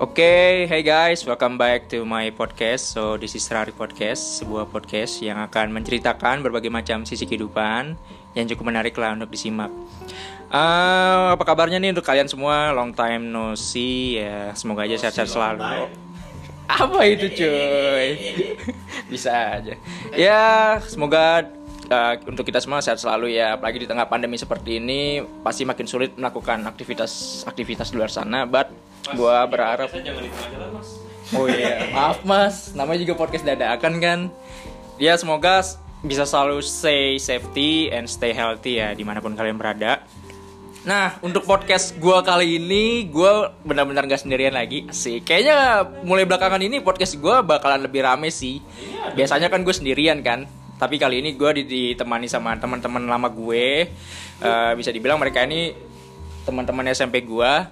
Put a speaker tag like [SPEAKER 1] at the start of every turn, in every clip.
[SPEAKER 1] Oke, hey guys, welcome back to my podcast. So this is Rari Podcast, sebuah podcast yang akan menceritakan berbagai macam sisi kehidupan yang cukup menarik lah untuk disimak. Eh, apa kabarnya nih untuk kalian semua? Long time no see ya. Semoga aja sehat-sehat selalu. Apa itu cuy? Bisa aja. Ya, semoga uh, untuk kita semua sehat selalu ya. Apalagi di tengah pandemi seperti ini pasti makin sulit melakukan aktivitas aktivitas di luar sana. But gua berharap
[SPEAKER 2] jalan mas
[SPEAKER 1] Oh iya, maaf mas, namanya juga podcast dadakan kan. Ya semoga bisa selalu stay safety and stay healthy ya di mana pun kalian berada. Nah untuk podcast gua kali ini gua benar-benar gak sendirian lagi sih. Kayaknya mulai belakangan ini podcast gua bakalan lebih rame sih. Biasanya kan gue sendirian kan. Tapi kali ini gue ditemani sama teman-teman lama gue. Eh, bisa dibilang mereka ini teman-teman SMP gua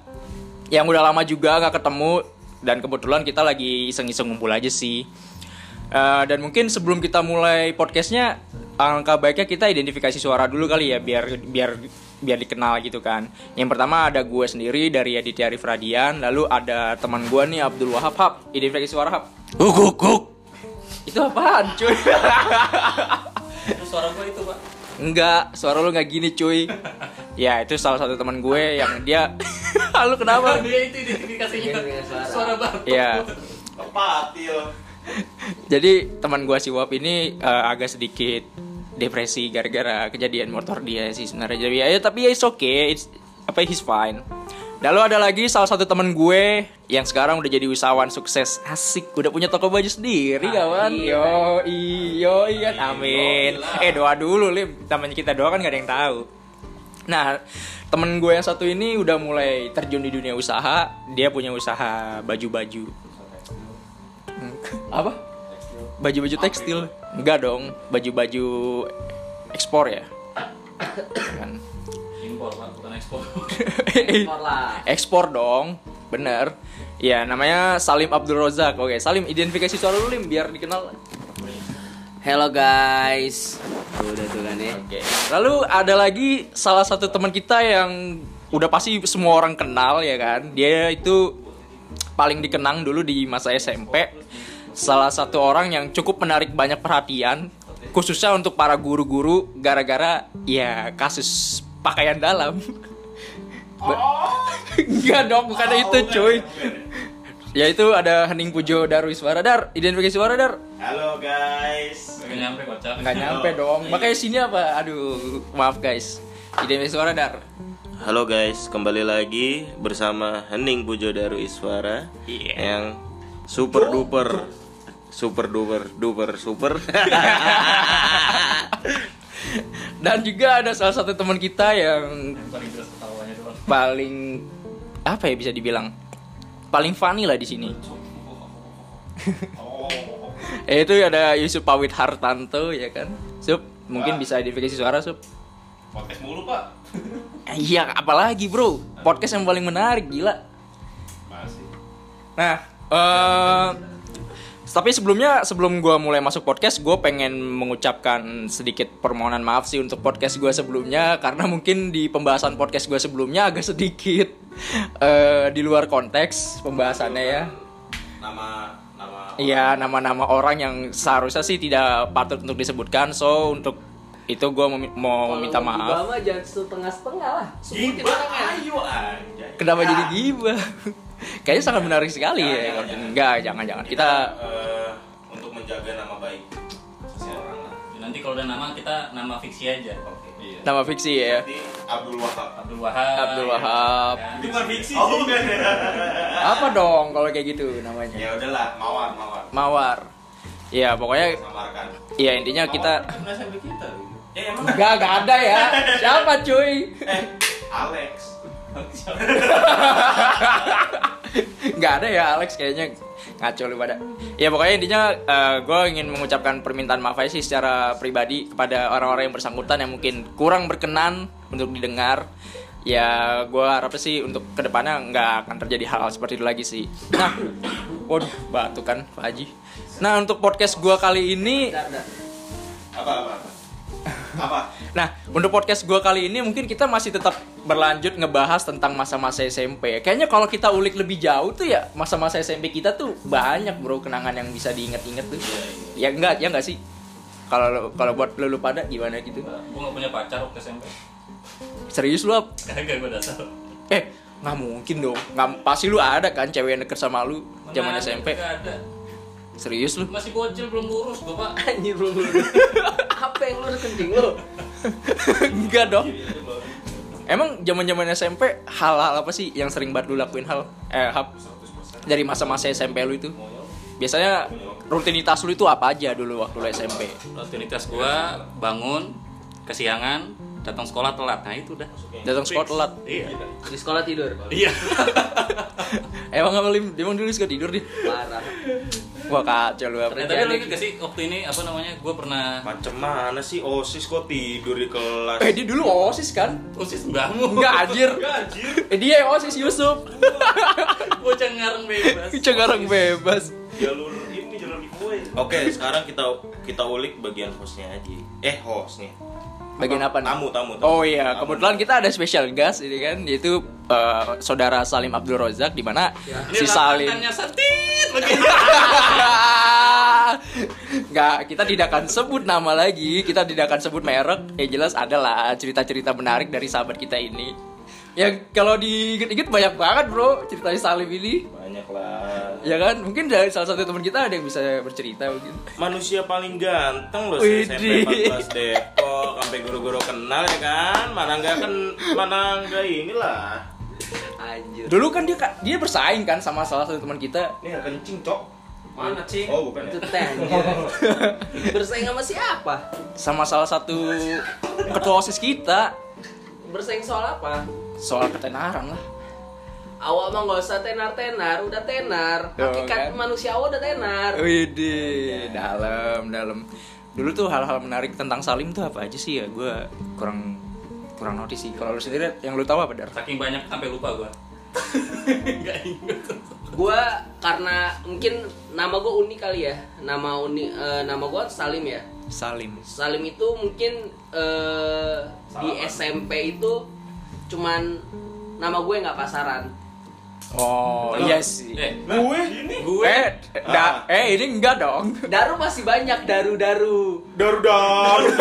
[SPEAKER 1] yang udah lama juga nggak ketemu dan kebetulan kita lagi iseng-iseng ngumpul aja sih. Eh, dan mungkin sebelum kita mulai podcastnya, angka baiknya kita identifikasi suara dulu kali ya biar biar biar dikenal gitu kan. Yang pertama ada gue sendiri dari Aditya Arif Radian, lalu ada teman gue nih Abdul Wahab Hab, identifikasi suara Hab.
[SPEAKER 3] Huk huk huk.
[SPEAKER 1] Itu apaan cuy?
[SPEAKER 2] itu suara gue itu pak
[SPEAKER 1] Enggak, suara lu nggak gini cuy. Ya itu salah satu teman gue yang dia, lu kenapa?
[SPEAKER 2] dia itu identifikasinya suara baru
[SPEAKER 1] Iya.
[SPEAKER 2] patil
[SPEAKER 1] Jadi teman gua si Wap ini eh, agak sedikit depresi gara-gara kejadian motor dia sih sebenarnya. Jadi ya tapi ya it's okay, it's apa he's fine. Lalu ada lagi salah satu teman gue yang sekarang udah jadi usahawan sukses. Asik udah punya toko baju sendiri kawan. yo yo kan? Amin. eh doa dulu lim. Namanya kita doa kan gak ada yang tahu nah temen gue yang satu ini udah mulai terjun di dunia usaha. Dia punya usaha baju-baju. Hmm, apa? Baju-baju tekstil. Enggak dong baju-baju ekspor ya. Kan.
[SPEAKER 2] Impor pak bukan ekspor.
[SPEAKER 1] Ekspor dong bener. Ya namanya Salim Abdul Rozak. Oke Salim identifikasi suara lu lim biar dikenal
[SPEAKER 3] Hello guys. Tuh, udah tuh kan ya.
[SPEAKER 1] oke lalu ada lagi salah satu teman kita yang udah pasti semua orang kenal ya kan dia itu paling dikenang dulu di masa SMP salah satu orang yang cukup menarik banyak perhatian khususnya untuk para guru-guru gara-gara ya kasus pakaian dalam Enggak dong, bukan itu cuy. Itu ada Hening Pujo Darwiswara Dar, identifikasi suara Dar.
[SPEAKER 2] halo guys nggak nyampe kocak
[SPEAKER 1] Enggak nyampe dong. Makanya sini apa? Aduh, maaf guys. Identifikasi suara Dar.
[SPEAKER 4] Halo guys, kembali lagi bersama Hening Pujo Daru Iswara
[SPEAKER 1] Iya.
[SPEAKER 4] yang super duper super duper duper super
[SPEAKER 1] Dan juga ada salah satu teman kita yang
[SPEAKER 2] paling
[SPEAKER 1] paling apa ya bisa dibilang paling funny lah di sini. Eh, itu ada Yusuf Pawit Hartanto ya kan. Sup, mungkin bisa identifikasi suara Sup.
[SPEAKER 2] podcast mulu pak
[SPEAKER 1] Iya, apalagi bro, podcast yang paling menarik gila.
[SPEAKER 2] masih
[SPEAKER 1] Nah, eh tapi sebelumnya sebelum gua mulai masuk podcast, gue pengen mengucapkan sedikit permohonan maaf sih untuk podcast gua sebelumnya karena mungkin di pembahasan podcast gua sebelumnya agak sedikit eh di luar konteks pembahasannya ya.
[SPEAKER 4] nama nama
[SPEAKER 1] Iya, nama-nama orang yang seharusnya sih tidak patut untuk disebutkan. So untuk itu gue mau meminta maaf.
[SPEAKER 3] mah jangan setengah-setengah lah.
[SPEAKER 2] gibah ayo aja
[SPEAKER 1] Kenapa jadi gibah? Kayaknya sangat menarik sekali ya. Enggak, jangan jangan. Kita
[SPEAKER 4] Eh, untuk menjaga nama baik seseorang lah.
[SPEAKER 2] nanti kalau udah nama kita nama fiksi aja
[SPEAKER 4] Oke.
[SPEAKER 2] iya
[SPEAKER 1] nama fiksi ya.
[SPEAKER 4] Abdul Wahab.
[SPEAKER 2] Abdul Wahab
[SPEAKER 1] Abdul Wahab.
[SPEAKER 2] Kan?
[SPEAKER 4] Itu bukan fiksi oh, bukan.
[SPEAKER 1] Apa dong kalau kayak gitu namanya?
[SPEAKER 4] ya udahlah, mawar mawar.
[SPEAKER 1] Mawar. Ya pokoknya
[SPEAKER 4] Samarkan.
[SPEAKER 1] ya intinya kita
[SPEAKER 2] Mawar kan kita gitu.
[SPEAKER 4] Ya emang
[SPEAKER 1] enggak enggak ada ya. Siapa cuy?
[SPEAKER 4] eh Alex.
[SPEAKER 1] Nggak ada ya Alex kayaknya ngaco lu pada. Ya pokoknya intinya gue ingin mengucapkan permintaan maaf aja sih secara pribadi kepada orang-orang yang bersangkutan yang mungkin kurang berkenan untuk didengar. Ya gue harap sih untuk ke depannya nggak akan terjadi hal seperti itu lagi sih. Nah, waduh batuk kan Pak Haji. Nah untuk podcast gue kali ini
[SPEAKER 4] Apa apa? Apa?
[SPEAKER 1] Nah, untuk podcast gue kali ini mungkin kita masih tetap berlanjut ngebahas tentang masa-masa SMP. Kayaknya kalau kita ulik lebih jauh tuh ya masa-masa SMP kita tuh banyak bro kenangan yang bisa diinget-inget tuh. Ya enggak, ya enggak sih? Kalau kalau buat lu, lu pada gimana gitu?
[SPEAKER 2] Gue gak punya pacar waktu SMP.
[SPEAKER 1] Serius lu?
[SPEAKER 2] Kagak gue dasar.
[SPEAKER 1] Eh, nggak mungkin dong. Nggak, pasti lu ada kan cewek yang deket sama lu zaman SMP.
[SPEAKER 2] Gak ada.
[SPEAKER 1] Serius lu?
[SPEAKER 2] Masih bocil belum lurus bapak.
[SPEAKER 3] Anjir belum lulus. Apa yang lu kencing lu?
[SPEAKER 1] Enggak dong. Emang zaman-zaman SMP hal-hal apa sih yang sering banget lu lakuin hal eh hap, dari masa-masa SMP lu itu? Biasanya rutinitas lu itu apa aja dulu waktu lu SMP?
[SPEAKER 2] Rutinitas gue bangun kesiangan datang sekolah telat. Nah itu udah.
[SPEAKER 1] Datang sekolah telat.
[SPEAKER 2] Iya.
[SPEAKER 3] Di sekolah tidur.
[SPEAKER 2] Iya.
[SPEAKER 1] Emang apa lim? Emang dulu suka tidur dia?
[SPEAKER 3] Parah.
[SPEAKER 1] Wah kacau lu.
[SPEAKER 2] Eh,
[SPEAKER 1] apa?
[SPEAKER 2] tapi lu inget gak sih waktu ini apa namanya? Gue pernah
[SPEAKER 4] Macem mana sih osis kok tidur di kelas?
[SPEAKER 1] Eh dia dulu osis kan?
[SPEAKER 2] usis mbahmu.
[SPEAKER 1] Enggak anjir. Eh dia yang osis Yusuf.
[SPEAKER 2] Bocah ngareng bebas.
[SPEAKER 1] Cengarang bebas.
[SPEAKER 4] Jalur ini jalur. Oke, sekarang kita kita ulik bagian hostnya aja. Eh hostnya.
[SPEAKER 1] Bagian apa nih?
[SPEAKER 4] Tamu, tamu, tamu.
[SPEAKER 1] Oh iya,
[SPEAKER 4] Tamu.
[SPEAKER 1] kebetulan kita ada special guest ini kan, yaitu eh, saudara Salim Abdul Rozak di mana
[SPEAKER 2] Ini
[SPEAKER 1] si Salim.
[SPEAKER 2] satit begini.
[SPEAKER 1] Nggak, kita tidak akan sebut nama lagi, kita tidak akan sebut merek. Ya jelas adalah cerita-cerita menarik dari sahabat kita ini. Yang kalau diinget-inget banyak banget bro ceritanya Salim ini.
[SPEAKER 4] Banyak lah.
[SPEAKER 1] Ya kan, mungkin dari salah satu teman kita ada yang bisa bercerita mungkin.
[SPEAKER 4] Manusia paling ganteng loh
[SPEAKER 1] Widih.
[SPEAKER 4] SMP 14 Depok sampai guru-guru kenal ya kan. Mana enggak kan mana enggak inilah.
[SPEAKER 3] Anjir.
[SPEAKER 1] Dulu kan dia dia bersaing kan sama salah satu teman kita.
[SPEAKER 4] Ini kencing, Cok.
[SPEAKER 2] Mana sih?
[SPEAKER 4] Oh, bukan
[SPEAKER 3] Itu
[SPEAKER 4] ya.
[SPEAKER 3] teh anjir. Bersaing sama siapa?
[SPEAKER 1] Sama salah satu ketua OSIS kita
[SPEAKER 3] Bersaing soal apa?
[SPEAKER 1] Soal ketenaran lah.
[SPEAKER 3] Awak mah nggak usah tenar-tenar, udah tenar. Hakikat
[SPEAKER 1] kan?
[SPEAKER 3] manusia awak udah tenar.
[SPEAKER 1] Widih, dalam, dalam. Dulu tuh hal-hal menarik tentang Salim tuh apa aja sih ya? Gue kurang kurang notice sih. Kalau lu sendiri yang lu tahu apa dar?
[SPEAKER 2] Saking banyak sampai lupa gue. Gak inget.
[SPEAKER 3] Gua karena mungkin nama gue unik kali ya. Nama unik eh, nama gua Salim ya.
[SPEAKER 1] Salim.
[SPEAKER 3] Salim itu mungkin eh, di SMP itu cuman nama gue nggak pasaran.
[SPEAKER 1] Oh iya sih.
[SPEAKER 2] Eh,
[SPEAKER 4] Gue
[SPEAKER 2] gue
[SPEAKER 1] Eh, da, eh ini enggak dong.
[SPEAKER 3] Daru masih banyak daru-daru.
[SPEAKER 4] daru daru.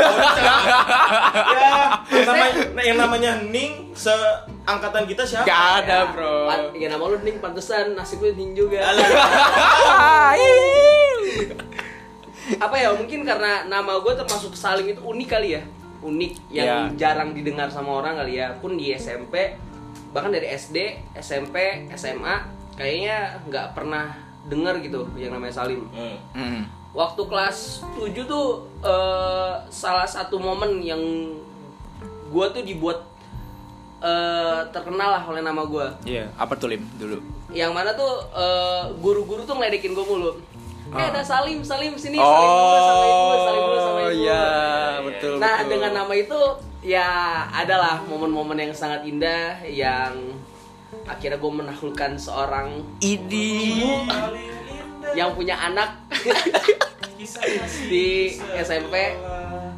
[SPEAKER 4] ya, yang namanya, yang namanya Ning seangkatan kita siapa?
[SPEAKER 1] Gak ada bro.
[SPEAKER 3] Pan- Ya nama lu Ning pantesan nasib lu Ning juga. Apa ya mungkin karena nama gue termasuk Salim itu unik kali ya. Unik yang
[SPEAKER 1] Ya.
[SPEAKER 3] jarang didengar sama orang kali ya. Pun di SMP bahkan dari SD, SMP, SMA kayaknya nggak pernah denger gitu yang namanya Salim.
[SPEAKER 4] Hmm.
[SPEAKER 3] Waktu kelas 7 tuh eh, salah satu momen yang gua tuh dibuat eh, terkenal lah oleh nama gua.
[SPEAKER 1] Iya, apa tuh Lim dulu?
[SPEAKER 3] Yang mana tuh eh, guru-guru tuh ngeledekin gua mulu. Eh ada Salim, Salim sini, Salim dulu, Salim dulu, Salim dulu, Salim
[SPEAKER 1] Oh
[SPEAKER 3] dulu.
[SPEAKER 1] iya, betul
[SPEAKER 3] Nah
[SPEAKER 1] betul.
[SPEAKER 3] dengan nama itu ya adalah momen-momen yang sangat indah yang akhirnya gue menaklukkan seorang
[SPEAKER 1] Idi.
[SPEAKER 3] yang punya anak di SMP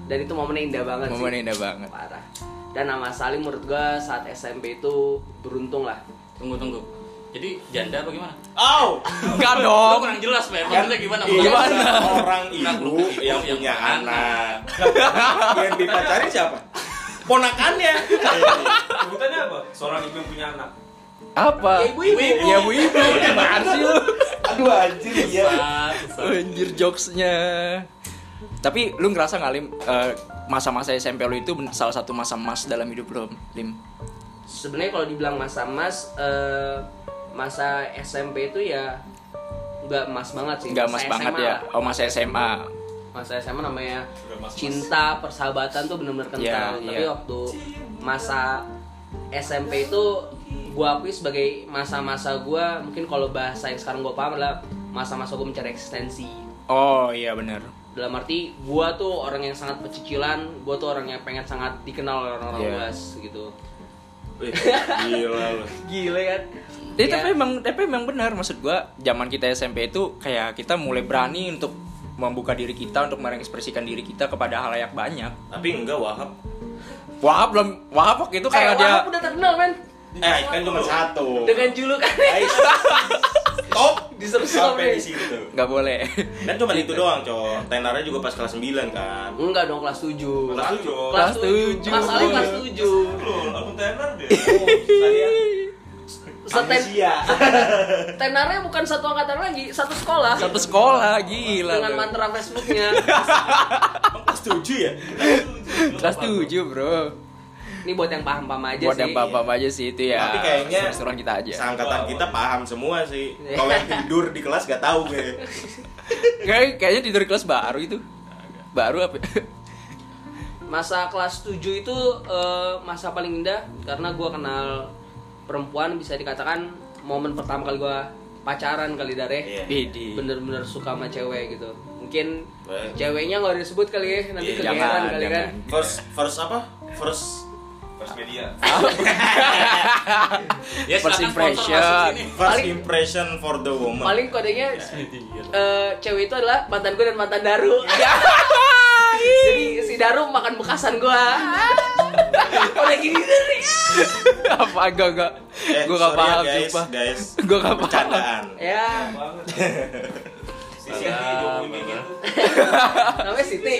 [SPEAKER 3] dan itu momennya indah banget
[SPEAKER 1] Momen
[SPEAKER 3] sih
[SPEAKER 1] indah banget.
[SPEAKER 3] parah dan nama Salim menurut gue saat SMP itu beruntung lah
[SPEAKER 2] tunggu tunggu. Jadi janda apa gimana?
[SPEAKER 4] Au.
[SPEAKER 1] Enggak
[SPEAKER 2] Lo
[SPEAKER 1] dong.
[SPEAKER 2] kurang jelas, Mer. Maksudnya gimana?
[SPEAKER 4] Iya,
[SPEAKER 1] Gimana?
[SPEAKER 4] Orang ibu yang
[SPEAKER 2] yang
[SPEAKER 4] punya
[SPEAKER 2] punya
[SPEAKER 4] anak. yang dipacari siapa? Ponakannya.
[SPEAKER 5] Sebutannya apa? Seorang ibu yang punya anak.
[SPEAKER 1] Apa?
[SPEAKER 3] Ya, ibu-ibu.
[SPEAKER 1] Ya ibu-ibu. Gimana sih lu?
[SPEAKER 4] Aduh anjir iya.
[SPEAKER 2] Sat.
[SPEAKER 1] Anjir jokesnya. Tapi lu ngerasa nggak Lim eh, masa-masa SMP lu itu salah satu masa emas dalam hidup lu, Lim?
[SPEAKER 3] sebenarnya kalau dibilang masa emas eh, masa SMP itu ya nggak emas banget sih
[SPEAKER 1] Nggak emas banget
[SPEAKER 3] SMA
[SPEAKER 1] ya.
[SPEAKER 3] lah.
[SPEAKER 1] Oh masa SMA.
[SPEAKER 3] masa SMA namanya
[SPEAKER 5] Udah mas-mas.
[SPEAKER 3] cinta persahabatan tuh benar-benar kental
[SPEAKER 1] Iya,
[SPEAKER 3] tapi
[SPEAKER 1] iya.
[SPEAKER 3] waktu masa SMP itu gua akui sebagai masa-masa gua mungkin kalau bahasa yang sekarang gua paham adalah masa-masa gua mencari eksistensi
[SPEAKER 1] Oh iya benar.
[SPEAKER 3] dalam arti gua tuh orang yang sangat pecicilan gua tuh orang yang pengen sangat dikenal oleh orang-orang
[SPEAKER 1] Iya.
[SPEAKER 3] luas gitu
[SPEAKER 4] Wih, gila lu.
[SPEAKER 3] gile kan
[SPEAKER 1] Tapi,
[SPEAKER 3] Ya.
[SPEAKER 1] tapi emang tapi emang benar maksud gua zaman kita SMP itu kayak kita mulai berani untuk membuka diri kita untuk mengekspresikan diri kita kepada halayak banyak.
[SPEAKER 4] Tapi enggak Wahab.
[SPEAKER 1] Wahab belum Wahab waktu itu
[SPEAKER 3] Eh,
[SPEAKER 1] karena dia
[SPEAKER 3] Wahab udah terkenal men
[SPEAKER 4] Eh, kan cuma satu.
[SPEAKER 3] dengan julukan
[SPEAKER 4] Top
[SPEAKER 3] Disuruh
[SPEAKER 4] sampai di situ.
[SPEAKER 1] nggak boleh.
[SPEAKER 4] Kan cuma itu doang, cowok. Tenarnya juga pas kelas 9 kan.
[SPEAKER 3] Enggak dong kelas 7
[SPEAKER 5] Kelas tujuh.
[SPEAKER 1] Kelas tujuh.
[SPEAKER 3] Mas Ali kelas 7
[SPEAKER 5] Loh, aku tenar deh.
[SPEAKER 3] Seten tenarnya bukan satu angkatan lagi, satu sekolah
[SPEAKER 1] Satu sekolah gila.
[SPEAKER 3] dengan mantra Facebooknya.
[SPEAKER 4] Kelas 7 ya?
[SPEAKER 1] Kelas 7, Bro.
[SPEAKER 3] Ini buat yang paham-paham aja
[SPEAKER 1] Buat
[SPEAKER 3] sih.
[SPEAKER 1] yang paham aja sih itu ya.
[SPEAKER 4] Tapi kayaknya
[SPEAKER 1] seru kita aja.
[SPEAKER 4] Seangkatan kita paham semua sih. Kalau yang tidur di kelas gak tahu gue.
[SPEAKER 1] Kayak kayaknya tidur di kelas baru itu. Baru apa?
[SPEAKER 3] Masa kelas 7 itu eh, masa paling indah karena gua kenal perempuan bisa dikatakan momen pertama kali gua pacaran kali dare.
[SPEAKER 4] Iya.
[SPEAKER 1] Bidi.
[SPEAKER 3] Bener-bener suka sama cewek gitu. Mungkin
[SPEAKER 4] Baik.
[SPEAKER 3] ceweknya nggak disebut kali ya, nanti
[SPEAKER 4] Iya,
[SPEAKER 3] kegeeran
[SPEAKER 1] jangan,
[SPEAKER 3] kali kan.
[SPEAKER 1] jangan.
[SPEAKER 4] First first apa? First
[SPEAKER 5] First media.
[SPEAKER 2] Ya,
[SPEAKER 1] First impression.
[SPEAKER 4] first
[SPEAKER 3] Paling-
[SPEAKER 4] impression for the woman.
[SPEAKER 3] Paling kodenya eh, cewek itu adalah mantan gue dan mantan Daru. Jadi si Daru makan bekasan gua. Udah gini dari.
[SPEAKER 1] apa enggak enggak.
[SPEAKER 4] Eh,
[SPEAKER 1] Gua enggak
[SPEAKER 4] ya,
[SPEAKER 1] paham
[SPEAKER 4] guys,
[SPEAKER 1] sumpah.
[SPEAKER 4] guys.
[SPEAKER 1] Gua enggak paham.
[SPEAKER 4] Bercandaan.
[SPEAKER 3] Ya,
[SPEAKER 5] ngomongin gitu.
[SPEAKER 3] namanya Siti.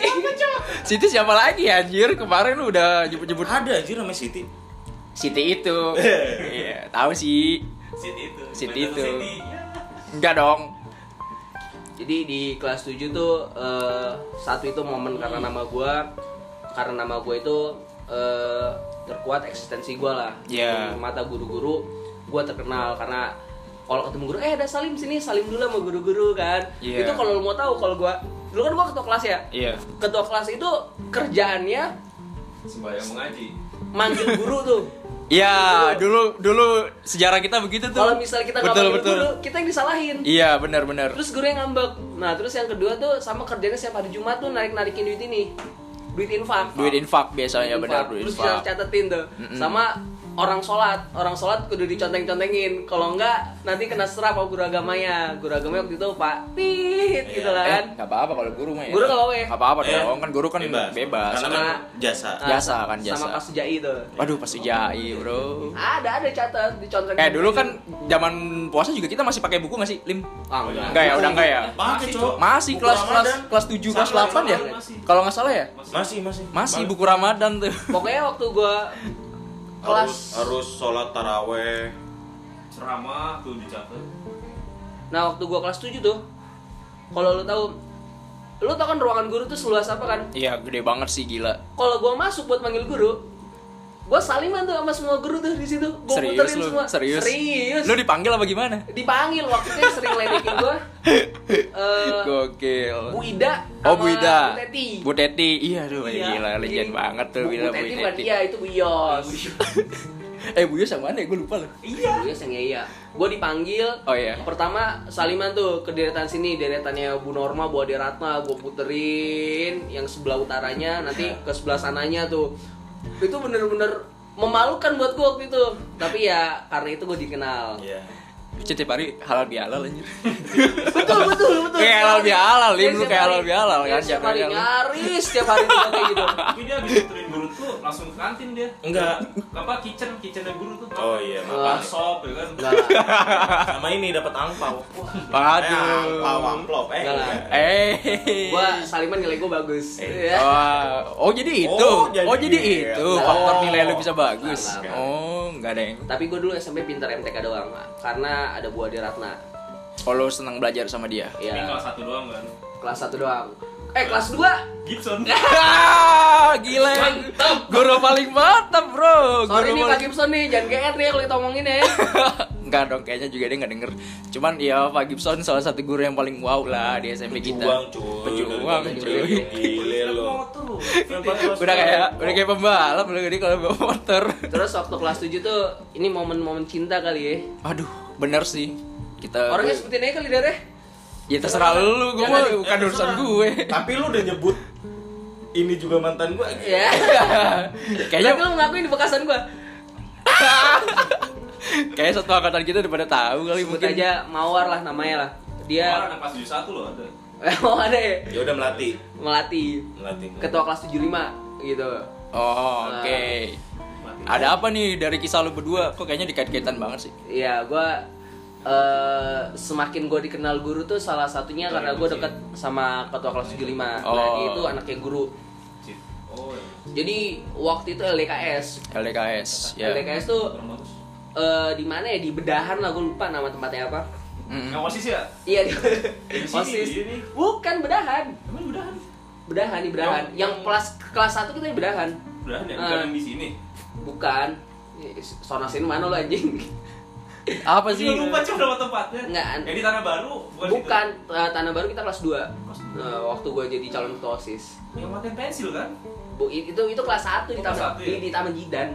[SPEAKER 1] Siti siapa lagi anjir? Kemarin lu udah nyebut-nyebut
[SPEAKER 4] Ada aja namanya Siti.
[SPEAKER 1] Siti itu. Iya, tahu sih.
[SPEAKER 5] Siti itu.
[SPEAKER 1] Siti itu. Enggak dong.
[SPEAKER 3] Jadi di kelas 7 tuh eh, satu itu momen karena nama gua karena nama gua itu eh, terkuat eksistensi gua lah.
[SPEAKER 1] Iya.
[SPEAKER 3] Di mata guru-guru gua terkenal karena kalau ketemu guru eh ada Salim sini Salim dulu sama guru-guru kan.
[SPEAKER 1] Iya.
[SPEAKER 3] Itu kalau lu mau tahu kalau gua dulu kan gua ketua kelas ya.
[SPEAKER 1] Iya.
[SPEAKER 3] Ketua kelas itu kerjaannya
[SPEAKER 5] Sembahyang mengaji.
[SPEAKER 3] manggil guru tuh.
[SPEAKER 1] Iya, dulu dulu sejarah kita begitu tuh.
[SPEAKER 3] Kalau misal kita
[SPEAKER 1] betul betul.
[SPEAKER 3] guru, kita yang disalahin.
[SPEAKER 1] Iya, benar benar.
[SPEAKER 3] Terus guru yang ngambek. Nah, terus yang kedua tuh sama kerjanya setiap hari Jumat tuh narik-narikin duit ini. Duit infak.
[SPEAKER 1] Duit infak biasanya
[SPEAKER 3] Infak.
[SPEAKER 1] benar duit
[SPEAKER 3] Terus
[SPEAKER 1] infak.
[SPEAKER 3] catetin tuh. Sama orang sholat, orang sholat kudu diconteng-contengin. Kalau enggak nanti kena serap sama guru agamanya. Guru agamanya waktu itu Pak Tit gitu lah
[SPEAKER 1] Eh,
[SPEAKER 3] kan.
[SPEAKER 1] nggak apa-apa kalau guru mah ya.
[SPEAKER 3] Guru nggak apa-apa ya?
[SPEAKER 1] Nggak apa-apa
[SPEAKER 4] Eh,
[SPEAKER 1] dong, kan guru kan bebas.
[SPEAKER 4] Karena
[SPEAKER 3] Sama-
[SPEAKER 4] kan jasa.
[SPEAKER 3] Nah,
[SPEAKER 1] jasa kan, jasa.
[SPEAKER 3] Sama Pak Sujai tuh.
[SPEAKER 1] Waduh, pasti jai, Bro.
[SPEAKER 3] Ada ada catat diconteng.
[SPEAKER 1] Eh, dulu kan zaman puasa juga kita masih pakai buku nggak sih, Lim?
[SPEAKER 3] ah, enggak.
[SPEAKER 1] Enggak ya, udah enggak ya?
[SPEAKER 4] Pakai, Cok.
[SPEAKER 1] Masih
[SPEAKER 4] Buku
[SPEAKER 1] kelas kelas kelas 7 kelas 8 ya?
[SPEAKER 5] masih.
[SPEAKER 1] Kalau nggak salah ya?
[SPEAKER 4] Masih, masih.
[SPEAKER 1] Masih buku Ramadan tuh.
[SPEAKER 3] Pokoknya waktu gua
[SPEAKER 4] harus
[SPEAKER 3] kelas
[SPEAKER 4] harus sholat taraweh.
[SPEAKER 5] Ceramah tuh dicatat.
[SPEAKER 3] Nah waktu gua kelas 7 tuh Kalau lu tahu Lu tau kan ruangan guru tuh seluas apa kan
[SPEAKER 1] Iya, gede banget sih gila.
[SPEAKER 3] Kalau gua masuk buat manggil guru Gua saliman tuh sama semua guru tuh di situ
[SPEAKER 1] Serius
[SPEAKER 3] puterin
[SPEAKER 1] lu?
[SPEAKER 3] semua
[SPEAKER 1] Serius?
[SPEAKER 3] Serius
[SPEAKER 1] Lu dipanggil apa gimana?
[SPEAKER 3] Dipanggil waktu itu sering ledekin gua eh,
[SPEAKER 1] Gokil.
[SPEAKER 3] Bu Ida
[SPEAKER 1] Oh, Bu Ida.
[SPEAKER 3] Bu Teti
[SPEAKER 1] Bu Teti. Iya, aduh
[SPEAKER 3] Iya.
[SPEAKER 1] gila legend
[SPEAKER 3] Jadi,
[SPEAKER 1] banget tuh
[SPEAKER 3] Bu,
[SPEAKER 1] bila
[SPEAKER 3] Bu Teti bukan iya itu Bu Yos
[SPEAKER 1] Eh, Bu Yos yang mana ya? Gue lupa loh.
[SPEAKER 3] Iya Bu Yos yang iya Gua dipanggil
[SPEAKER 1] Oh iya.
[SPEAKER 3] Pertama Saliman tuh ke deretan sini deretannya Bu Norma Bu Ade Ratna gue puterin yang sebelah utaranya nanti ke sebelah sananya tuh itu bener-bener memalukan buat gue waktu itu. Tapi ya karena itu gue dikenal.
[SPEAKER 4] Iya.
[SPEAKER 1] Setiap hari halal bihalal anjir.
[SPEAKER 3] betul betul betul.
[SPEAKER 1] Kayak halal bihalal, Lim, lu
[SPEAKER 3] Dia
[SPEAKER 1] kayak halal bihalal kan,
[SPEAKER 3] setiap
[SPEAKER 1] jangan
[SPEAKER 3] hari nyaris setiap hari kayak gitu.
[SPEAKER 5] Tapi dia habis tuh langsung ke kantin dia.
[SPEAKER 4] Enggak.
[SPEAKER 5] Apa kitchen, kitchennya guru tuh.
[SPEAKER 4] Oh iya,
[SPEAKER 5] makan sop ya kan.
[SPEAKER 3] enggak
[SPEAKER 4] Sama ini dapat angpau. Eh,
[SPEAKER 1] Waduh.
[SPEAKER 4] angpau, amplop. Eh.
[SPEAKER 1] Eh.
[SPEAKER 3] gue Saliman nilai gue bagus
[SPEAKER 4] Eh,
[SPEAKER 3] Ya.
[SPEAKER 1] Oh, oh jadi itu.
[SPEAKER 4] Oh,
[SPEAKER 1] Oh,
[SPEAKER 4] jadi
[SPEAKER 1] jadi,
[SPEAKER 4] gitu.
[SPEAKER 1] itu faktor nilai lu bisa bagus.
[SPEAKER 3] Enggak.
[SPEAKER 1] Oh, enggak deng.
[SPEAKER 3] tapi gue dulu SMP pintar MTK doang karena ada Bu Ade Ratna
[SPEAKER 1] Oh, lu senang belajar sama dia.
[SPEAKER 5] Ini
[SPEAKER 3] ya
[SPEAKER 5] kelas satu doang kan.
[SPEAKER 3] kelas 1 doang eh kelas 2
[SPEAKER 5] Gibson.
[SPEAKER 1] Ah, gila.
[SPEAKER 3] Mantap.
[SPEAKER 1] Guru paling mantap, Bro.
[SPEAKER 3] Sorry
[SPEAKER 1] Guru
[SPEAKER 3] nih Pak
[SPEAKER 1] paling-
[SPEAKER 3] Gibson nih, jangan GR nih kalau kita omongin ya.
[SPEAKER 1] Enggak dong, kayaknya juga dia nggak denger. Cuman ya Pak Gibson salah satu guru yang paling wow lah di SMP kita.
[SPEAKER 4] Pejuang, cuy.
[SPEAKER 1] Pejuang, cuy.
[SPEAKER 4] Gile lo.
[SPEAKER 1] Udah kayak udah kayak pembalap lu ini kalau bawa motor.
[SPEAKER 3] Terus waktu kelas 7 tuh ini momen-momen cinta kali ya.
[SPEAKER 1] Aduh, bener sih. Kita
[SPEAKER 3] Orangnya sebutin aja kali Dare.
[SPEAKER 1] Ya terserah lu, gue mah bukan
[SPEAKER 4] Eh,
[SPEAKER 1] urusan gue.
[SPEAKER 4] Tapi lu udah nyebut ini juga mantan gua.
[SPEAKER 3] Ya.
[SPEAKER 1] Kayaknya
[SPEAKER 3] Tapi lu ngakuin di bekasan gua.
[SPEAKER 1] kayak satu angkatan kita udah pada tahu kali
[SPEAKER 3] Sebut
[SPEAKER 1] mungkin.
[SPEAKER 3] aja Mawar lah namanya lah. Dia
[SPEAKER 5] Orang anak kelas 71 loh ada.
[SPEAKER 3] oh ada ya
[SPEAKER 4] Ya udah melati.
[SPEAKER 3] melati
[SPEAKER 4] Melati.
[SPEAKER 3] ketua kelas 75 gitu
[SPEAKER 1] Oh,
[SPEAKER 3] Nah.
[SPEAKER 1] oke. Ada apa nih dari kisah lu berdua? Kok kayaknya dikait-kaitan banget sih?
[SPEAKER 3] Iya, gua eh semakin gue dikenal guru tuh salah satunya karena gue deket sama ketua kelas 75 Nah,
[SPEAKER 1] Oh.
[SPEAKER 3] dia itu anaknya guru
[SPEAKER 5] Oh.
[SPEAKER 3] Jadi waktu itu LDKS
[SPEAKER 1] LDKS, ya.
[SPEAKER 3] LDKS tuh eh di mana ya di Bedahan lah gue lupa nama tempatnya apa
[SPEAKER 1] Mm.
[SPEAKER 5] Yang osis ya?
[SPEAKER 3] iya di
[SPEAKER 5] Di sini,
[SPEAKER 3] osis bukan Bedahan
[SPEAKER 5] Emang udahan?
[SPEAKER 3] Bedahan di Bedahan
[SPEAKER 5] Yang-
[SPEAKER 3] yang,
[SPEAKER 5] yang-
[SPEAKER 3] kelas kelas satu kita di Bedahan
[SPEAKER 5] Udahan ya?
[SPEAKER 3] Ah.
[SPEAKER 5] Bukan yang di sini.
[SPEAKER 3] bukan Sona sini mana lo anjing
[SPEAKER 1] Apa
[SPEAKER 5] Sih, lupa cuma nama tempatnya.
[SPEAKER 3] Nggak.
[SPEAKER 5] Yang di Tanah Baru, bukan,
[SPEAKER 3] bukan eh, Tanah Baru kita kelas 2
[SPEAKER 5] Kelas dua.
[SPEAKER 3] waktu gue jadi calon ketua OSIS.
[SPEAKER 5] Yang matiin pensil kan?
[SPEAKER 3] Bu, itu itu kelas 1 di
[SPEAKER 5] Oh,
[SPEAKER 3] Taman
[SPEAKER 5] satu
[SPEAKER 3] di,
[SPEAKER 5] ya?
[SPEAKER 3] di Taman Jidan.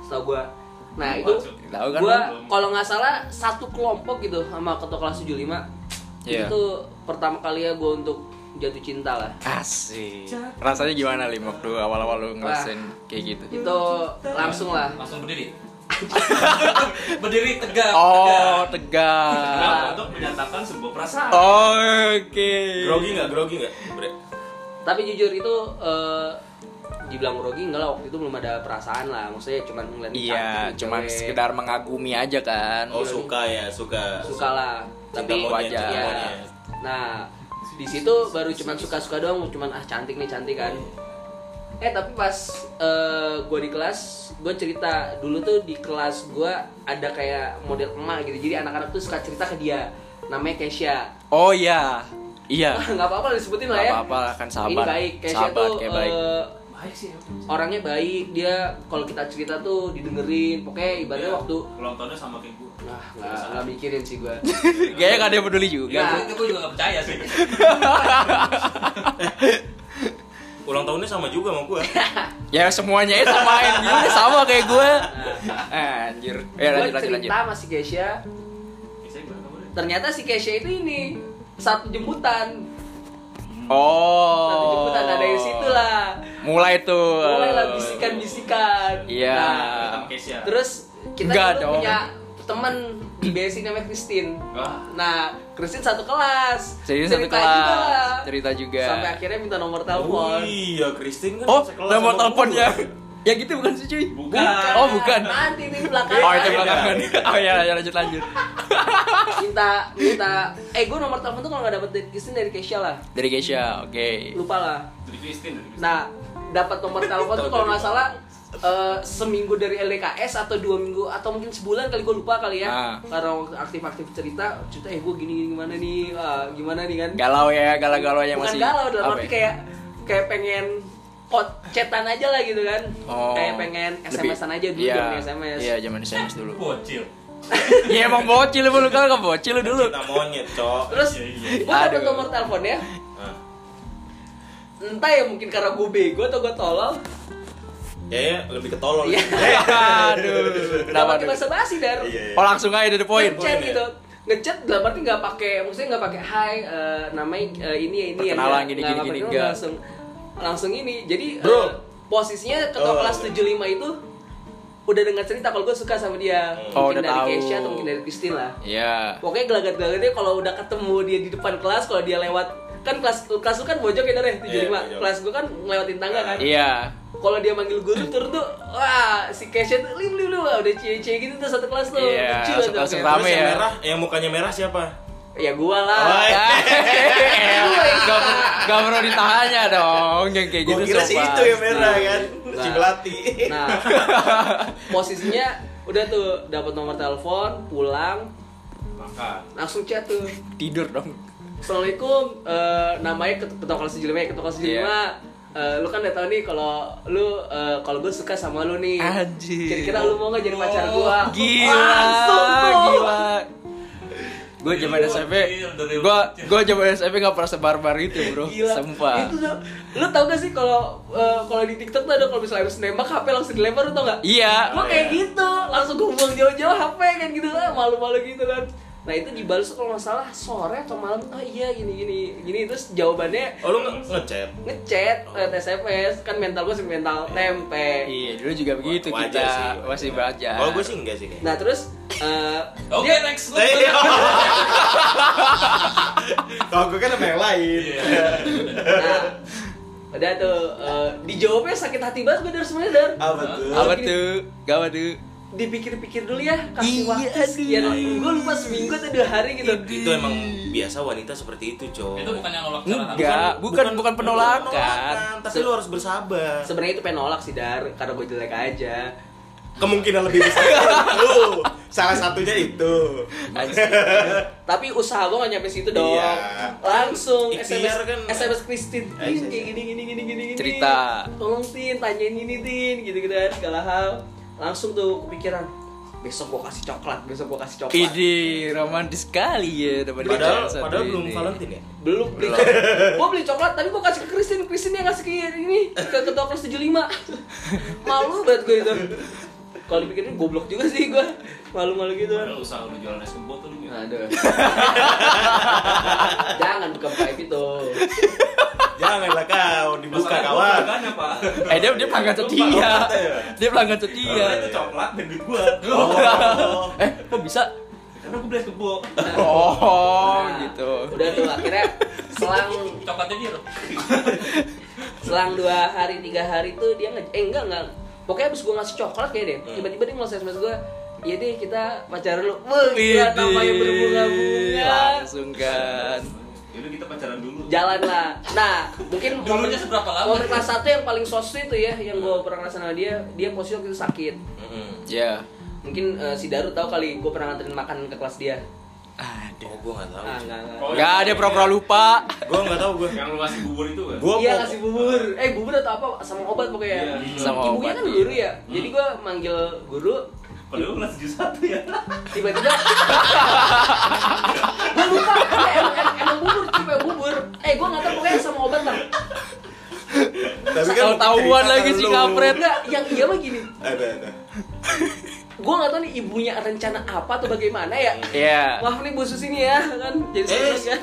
[SPEAKER 3] Setahu gua. Nah,
[SPEAKER 5] Lupa,
[SPEAKER 3] itu
[SPEAKER 1] kan?
[SPEAKER 3] gua kalau nggak salah satu kelompok gitu sama ketua kelas 75.
[SPEAKER 1] Iya.
[SPEAKER 3] Itu pertama kali ya gua untuk jatuh cinta lah.
[SPEAKER 1] Asik. Rasanya gimana lim waktu awal-awal lu ngerasain kayak gitu?
[SPEAKER 3] Itu langsung lah.
[SPEAKER 2] Langsung berdiri. berdiri tegak.
[SPEAKER 1] Oh,
[SPEAKER 2] tegak.
[SPEAKER 1] tegar.
[SPEAKER 5] Nah, untuk menyatakan sebuah perasaan.
[SPEAKER 1] Oke.
[SPEAKER 4] Grogi nggak? Grogi nggak? Bre?
[SPEAKER 3] Tapi jujur itu eh dibilang grogi enggak lah waktu itu belum ada perasaan lah maksudnya cuman ngeliat
[SPEAKER 1] Iya,
[SPEAKER 3] cantik,
[SPEAKER 1] cuman
[SPEAKER 3] cewek.
[SPEAKER 1] sekedar mengagumi aja kan.
[SPEAKER 4] Oh suka ya, suka.
[SPEAKER 3] suka lah tapi
[SPEAKER 1] wajar.
[SPEAKER 4] cinta
[SPEAKER 3] ya. Nah, di situ baru cuman suka-suka doang, cuman ah cantik nih cantik kan. Eh tapi pas gue di kelas, gue cerita dulu tuh di kelas gue ada kayak model emak gitu. Jadi anak-anak tuh suka cerita ke dia. Namanya Kesha.
[SPEAKER 1] Oh iya. Iya.
[SPEAKER 3] Nggak apa-apa lah disebutin lah
[SPEAKER 1] Gak
[SPEAKER 3] ya.
[SPEAKER 1] apa-apa lah, kan sahabat.
[SPEAKER 3] Ini baik. Kesha
[SPEAKER 1] Sahabat
[SPEAKER 3] tuh
[SPEAKER 1] kayak baik.
[SPEAKER 3] eh,
[SPEAKER 5] Baik sih. ya.
[SPEAKER 3] orangnya baik. Dia kalau kita cerita tuh didengerin. Pokoknya ibaratnya
[SPEAKER 5] Iya.
[SPEAKER 3] waktu
[SPEAKER 5] Ulang tahunnya sama kayak gue.
[SPEAKER 3] Nah, nggak nggak mikirin sih gue.
[SPEAKER 1] Kayaknya gak ada yang peduli juga.
[SPEAKER 3] Nah.
[SPEAKER 2] Itu gue juga gak percaya sih.
[SPEAKER 4] Ulang tahunnya sama juga sama gua.
[SPEAKER 1] Ya semuanya ya samain juga sama kayak gue. Anjir. Ya
[SPEAKER 3] gue
[SPEAKER 1] lanjut lanjut lanjut.
[SPEAKER 3] cerita sama si Kesha.
[SPEAKER 5] Biasanya gue nggak boleh.
[SPEAKER 3] ternyata si Kesha itu ini satu jemputan
[SPEAKER 1] Oh.
[SPEAKER 3] satu jemputan nah dari situ lah
[SPEAKER 1] Mulai tuh.
[SPEAKER 3] mulailah bisikan-bisikan
[SPEAKER 1] Iya.
[SPEAKER 3] Nah,
[SPEAKER 5] Sama Kesia.
[SPEAKER 3] terus kita
[SPEAKER 1] Enggak
[SPEAKER 3] dulu
[SPEAKER 1] dong.
[SPEAKER 3] punya teman di BSI namanya Christine
[SPEAKER 5] Wah.
[SPEAKER 3] nah Christine satu kelas
[SPEAKER 1] Jadi satu
[SPEAKER 3] Cerita juga
[SPEAKER 1] kelas.
[SPEAKER 3] lah.
[SPEAKER 1] Cerita juga.
[SPEAKER 3] sampai akhirnya minta nomor
[SPEAKER 4] Oh
[SPEAKER 3] telepon
[SPEAKER 4] iya, Christine kan
[SPEAKER 1] Oh,
[SPEAKER 4] sekelas
[SPEAKER 1] nomor teleponnya. Ya gitu bukan sih cuy?
[SPEAKER 5] Bukan.
[SPEAKER 1] Oh bukan.
[SPEAKER 3] nanti nih belakangan
[SPEAKER 1] Oh itu belakangan. Oh ya, ya lanjut lanjut.
[SPEAKER 3] minta minta eh gue nomor telepon tuh kalau nggak dapet dari Christine dari Kesha lah
[SPEAKER 1] Dari Keisha, oke.
[SPEAKER 3] lupa lah
[SPEAKER 5] Dari Christine, dari Christine.
[SPEAKER 3] Nah, dapat nomor telepon tuh kalau nggak salah eh, seminggu dari LDKS atau dua minggu atau mungkin sebulan kali gue lupa kali ya.
[SPEAKER 1] Ah.
[SPEAKER 3] Karena waktu aktif-aktif cerita, cerita eh gue gini, gini gimana nih, ah, gimana nih kan?
[SPEAKER 1] Galau ya, galau-galau yang
[SPEAKER 3] Bukan
[SPEAKER 1] masih.
[SPEAKER 3] galau, dalam arti
[SPEAKER 1] ya?
[SPEAKER 3] kayak kayak pengen kot chatan aja lah gitu kan.
[SPEAKER 1] Oh.
[SPEAKER 3] Kayak pengen SMS-an aja dulu
[SPEAKER 1] iya,
[SPEAKER 3] zaman SMS.
[SPEAKER 1] Iya, zaman SMS dulu.
[SPEAKER 5] Bocil.
[SPEAKER 1] ya emang bocil lu kan kan bocil lu dulu.
[SPEAKER 4] Cinta monyet, cok.
[SPEAKER 3] Terus
[SPEAKER 5] Iya, iya.
[SPEAKER 3] gue dapet
[SPEAKER 1] Aduh.
[SPEAKER 3] nomor teleponnya,
[SPEAKER 4] Nah,
[SPEAKER 3] entah ya mungkin karena gue bego atau gue tolol.
[SPEAKER 4] Ya, ya lebih ketolol.
[SPEAKER 3] Iya.
[SPEAKER 1] Aduh.
[SPEAKER 3] Kenapa
[SPEAKER 1] tuh?
[SPEAKER 3] bahasa basi dar?
[SPEAKER 4] Iya, iya.
[SPEAKER 1] Oh langsung aja dari poin.
[SPEAKER 3] ngechat
[SPEAKER 4] ya?
[SPEAKER 3] gitu ngechat dalam arti nggak pakai maksudnya nggak pakai hai eh, namanya eh, ini ya ini ya
[SPEAKER 1] Perkenalan,
[SPEAKER 3] nggak-
[SPEAKER 1] gini, gini, gini,
[SPEAKER 3] itu,
[SPEAKER 1] nggak.
[SPEAKER 3] langsung langsung ini jadi
[SPEAKER 4] Bro.
[SPEAKER 3] eh, posisinya ketua
[SPEAKER 4] Oh,
[SPEAKER 3] kelas
[SPEAKER 4] iya.
[SPEAKER 3] 75 itu udah dengar cerita kalau gue suka sama dia
[SPEAKER 1] Oh,
[SPEAKER 3] mungkin
[SPEAKER 1] udah
[SPEAKER 3] dari
[SPEAKER 1] tahu.
[SPEAKER 3] Kesha atau mungkin dari Christine lah
[SPEAKER 1] Iya.
[SPEAKER 3] pokoknya gelagat-gelagatnya kalau udah ketemu dia di depan kelas kalau dia lewat kan kelas kelas lu kan bojok ya dari 75
[SPEAKER 4] Iya, bojok.
[SPEAKER 3] kelas gue kan ngelewatin tangga kan
[SPEAKER 1] Iya.
[SPEAKER 3] Kalau dia manggil guru turun tuh wah si Kesha tuh lim lim lim wah, udah cie-cie gitu tuh satu kelas tuh
[SPEAKER 1] Iya,
[SPEAKER 3] lucu
[SPEAKER 1] satu
[SPEAKER 3] tuh,
[SPEAKER 1] kelas
[SPEAKER 3] kayak-
[SPEAKER 1] rame
[SPEAKER 4] yang
[SPEAKER 1] ya.
[SPEAKER 4] merah, yang mukanya merah siapa?
[SPEAKER 3] ya gua lah
[SPEAKER 4] Oh, iya.
[SPEAKER 1] Gak, gak perlu ditanya dong yang kayak gitu
[SPEAKER 4] kira sih itu yang merah kan.
[SPEAKER 3] Nah.
[SPEAKER 4] Ciblati.
[SPEAKER 3] Nah, posisinya udah tuh dapat nomor telepon, pulang,
[SPEAKER 5] Makan.
[SPEAKER 3] langsung chat tuh.
[SPEAKER 1] Tidur dong.
[SPEAKER 3] Assalamualaikum, eh, namanya ket- ketua kelas 75 ya, ketua kelas 75.
[SPEAKER 1] Iya.
[SPEAKER 3] Eh, lu kan udah tau nih kalau lu eh, kalau gue suka sama lu nih.
[SPEAKER 1] Anjir.
[SPEAKER 3] Kira-kira lu mau nggak jadi pacar gua?
[SPEAKER 1] Gila,
[SPEAKER 3] Langsung tuh.
[SPEAKER 1] gila. Gue zaman SMP, gue gue zaman SMP gak pernah sebarbar itu bro,
[SPEAKER 3] Gila.
[SPEAKER 1] sumpah.
[SPEAKER 3] Itu tuh, lu tau gak sih kalau eh, kalau di TikTok tuh ada kalau misalnya harus nembak HP langsung dilempar lu tau gak?
[SPEAKER 1] Iya.
[SPEAKER 3] Gua kayak gitu, langsung gue buang jauh-jauh HP kan gitu lah, malu-malu gitu kan. Nah itu dibalas kalau nggak salah sore atau malam, oh iya gini gini gini terus jawabannya
[SPEAKER 4] Oh lu nge- ngechat?
[SPEAKER 3] ngechat, lewat SMS kan mental gue sih mental tempe.
[SPEAKER 1] Iya, dulu juga begitu
[SPEAKER 4] Wajar
[SPEAKER 1] kita
[SPEAKER 4] sih,
[SPEAKER 1] masih baca.
[SPEAKER 4] Kalau gue sih enggak sih.
[SPEAKER 3] Nah terus Eh,
[SPEAKER 2] Oke,
[SPEAKER 3] dia-
[SPEAKER 2] next.
[SPEAKER 4] Iya. Kalau gue kan sama yang lain.
[SPEAKER 3] Nah, udah tuh eh, dijawabnya sakit hati banget gue dari sebenarnya dar.
[SPEAKER 4] Apa tuh?
[SPEAKER 1] Apa tuh? Gawat tuh.
[SPEAKER 3] Dipikir-pikir dulu ya, kasih
[SPEAKER 1] Iya,
[SPEAKER 3] waktu sekian. Gue lupa seminggu atau dua hari gitu.
[SPEAKER 4] Itu emang biasa wanita seperti itu, cowok.
[SPEAKER 2] Itu bukan yang nolak
[SPEAKER 1] Enggak, bukan bukan penolakan.
[SPEAKER 4] tapi lu harus bersabar.
[SPEAKER 3] Sebenarnya itu penolak sih dar, karena gue jelek aja.
[SPEAKER 4] Kemungkinan lebih besar lu. Salah satunya itu.
[SPEAKER 3] Tapi usaha gue gak nyampe situ dong.
[SPEAKER 4] Iya.
[SPEAKER 3] Langsung SMS
[SPEAKER 4] kan.
[SPEAKER 3] SMS Kristin.
[SPEAKER 4] Iya,
[SPEAKER 3] kayak
[SPEAKER 4] iya.
[SPEAKER 3] gini gini gini gini gini.
[SPEAKER 1] Cerita.
[SPEAKER 3] Tolong Tin, tanyain ini Tin, gitu-gitu kan segala hal. Langsung tuh kepikiran besok gue kasih coklat, besok gue kasih coklat.
[SPEAKER 1] Ide romantis sekali ya dapat
[SPEAKER 4] Padahal padahal belum
[SPEAKER 1] ini.
[SPEAKER 4] Valentine ya.
[SPEAKER 3] belum beli gue beli coklat tadi gue kasih ke Kristin Kristin yang ngasih ke ini ke ketua kelas 75 malu banget gue itu kalau dipikirin goblok juga sih gue malu-malu gitu
[SPEAKER 5] Padahal usaha lu jualan es kembot tuh lu
[SPEAKER 3] aduh jangan buka buka itu
[SPEAKER 4] Janganlah kau dibuka kawan.
[SPEAKER 1] Eh dia dia pelanggan setia. Dia pelanggan setia.
[SPEAKER 5] Itu coklat dan duit gua.
[SPEAKER 4] Oh.
[SPEAKER 1] Eh, kok bisa?
[SPEAKER 5] Karena gua beli es kembot.
[SPEAKER 1] Oh,
[SPEAKER 3] Nah,
[SPEAKER 1] gitu.
[SPEAKER 3] udah tuh akhirnya selang
[SPEAKER 2] Coklatnya dia
[SPEAKER 3] selang dua hari tiga hari tuh dia nge eh enggak enggak pokoknya abis gue ngasih coklat kayak deh tiba-tiba dia ngeles sms gue iya deh kita pacaran lu Wah, gila namanya berbunga-bunga
[SPEAKER 1] Langsung kan.
[SPEAKER 5] Yaudah kita pacaran dulu.
[SPEAKER 3] jalan lah nah mungkin
[SPEAKER 2] Dulunya seberapa lama?
[SPEAKER 3] momen kelas satu yang paling so sweet tuh ya yang gue pernah ngerasain sama dia dia posisi waktu itu sakit
[SPEAKER 4] Mm-mm.
[SPEAKER 1] Ya.
[SPEAKER 3] mungkin eh, si Daru tahu kali gue pernah nganterin makan ke kelas dia
[SPEAKER 1] Ada.
[SPEAKER 4] Oh, gua enggak tahu.
[SPEAKER 3] ah enggak enggak
[SPEAKER 5] Oh,
[SPEAKER 1] Enggak, dia pura-pura lupa.
[SPEAKER 4] Gua enggak tahu gua.
[SPEAKER 5] Yang lu ngasih bubur itu kan?
[SPEAKER 4] Gua
[SPEAKER 3] iya kasih bubur eh bubur atau apa sama obat pokoknya
[SPEAKER 5] Iya.
[SPEAKER 1] Sama
[SPEAKER 3] ibunya
[SPEAKER 1] obat,
[SPEAKER 3] kan
[SPEAKER 1] iya.
[SPEAKER 3] guru ya jadi gue manggil guru
[SPEAKER 5] Padahal kelas 71 ya.
[SPEAKER 3] tiba-tiba gue lupa emang, emang, bubur tipe bubur eh gue nggak tahu pokoknya sama obat lah
[SPEAKER 4] Tapi
[SPEAKER 1] Tahu tahuan lagi
[SPEAKER 4] ke
[SPEAKER 1] si
[SPEAKER 4] lu.
[SPEAKER 1] kampret.
[SPEAKER 3] enggak yang iya mah gini
[SPEAKER 4] Ada ada.
[SPEAKER 3] Gue nggak tahu nih ibunya rencana apa atau bagaimana ya.
[SPEAKER 1] Iya.
[SPEAKER 3] maaf nih bu Sus ini ya kan. Jadi
[SPEAKER 4] Eh,
[SPEAKER 3] kan.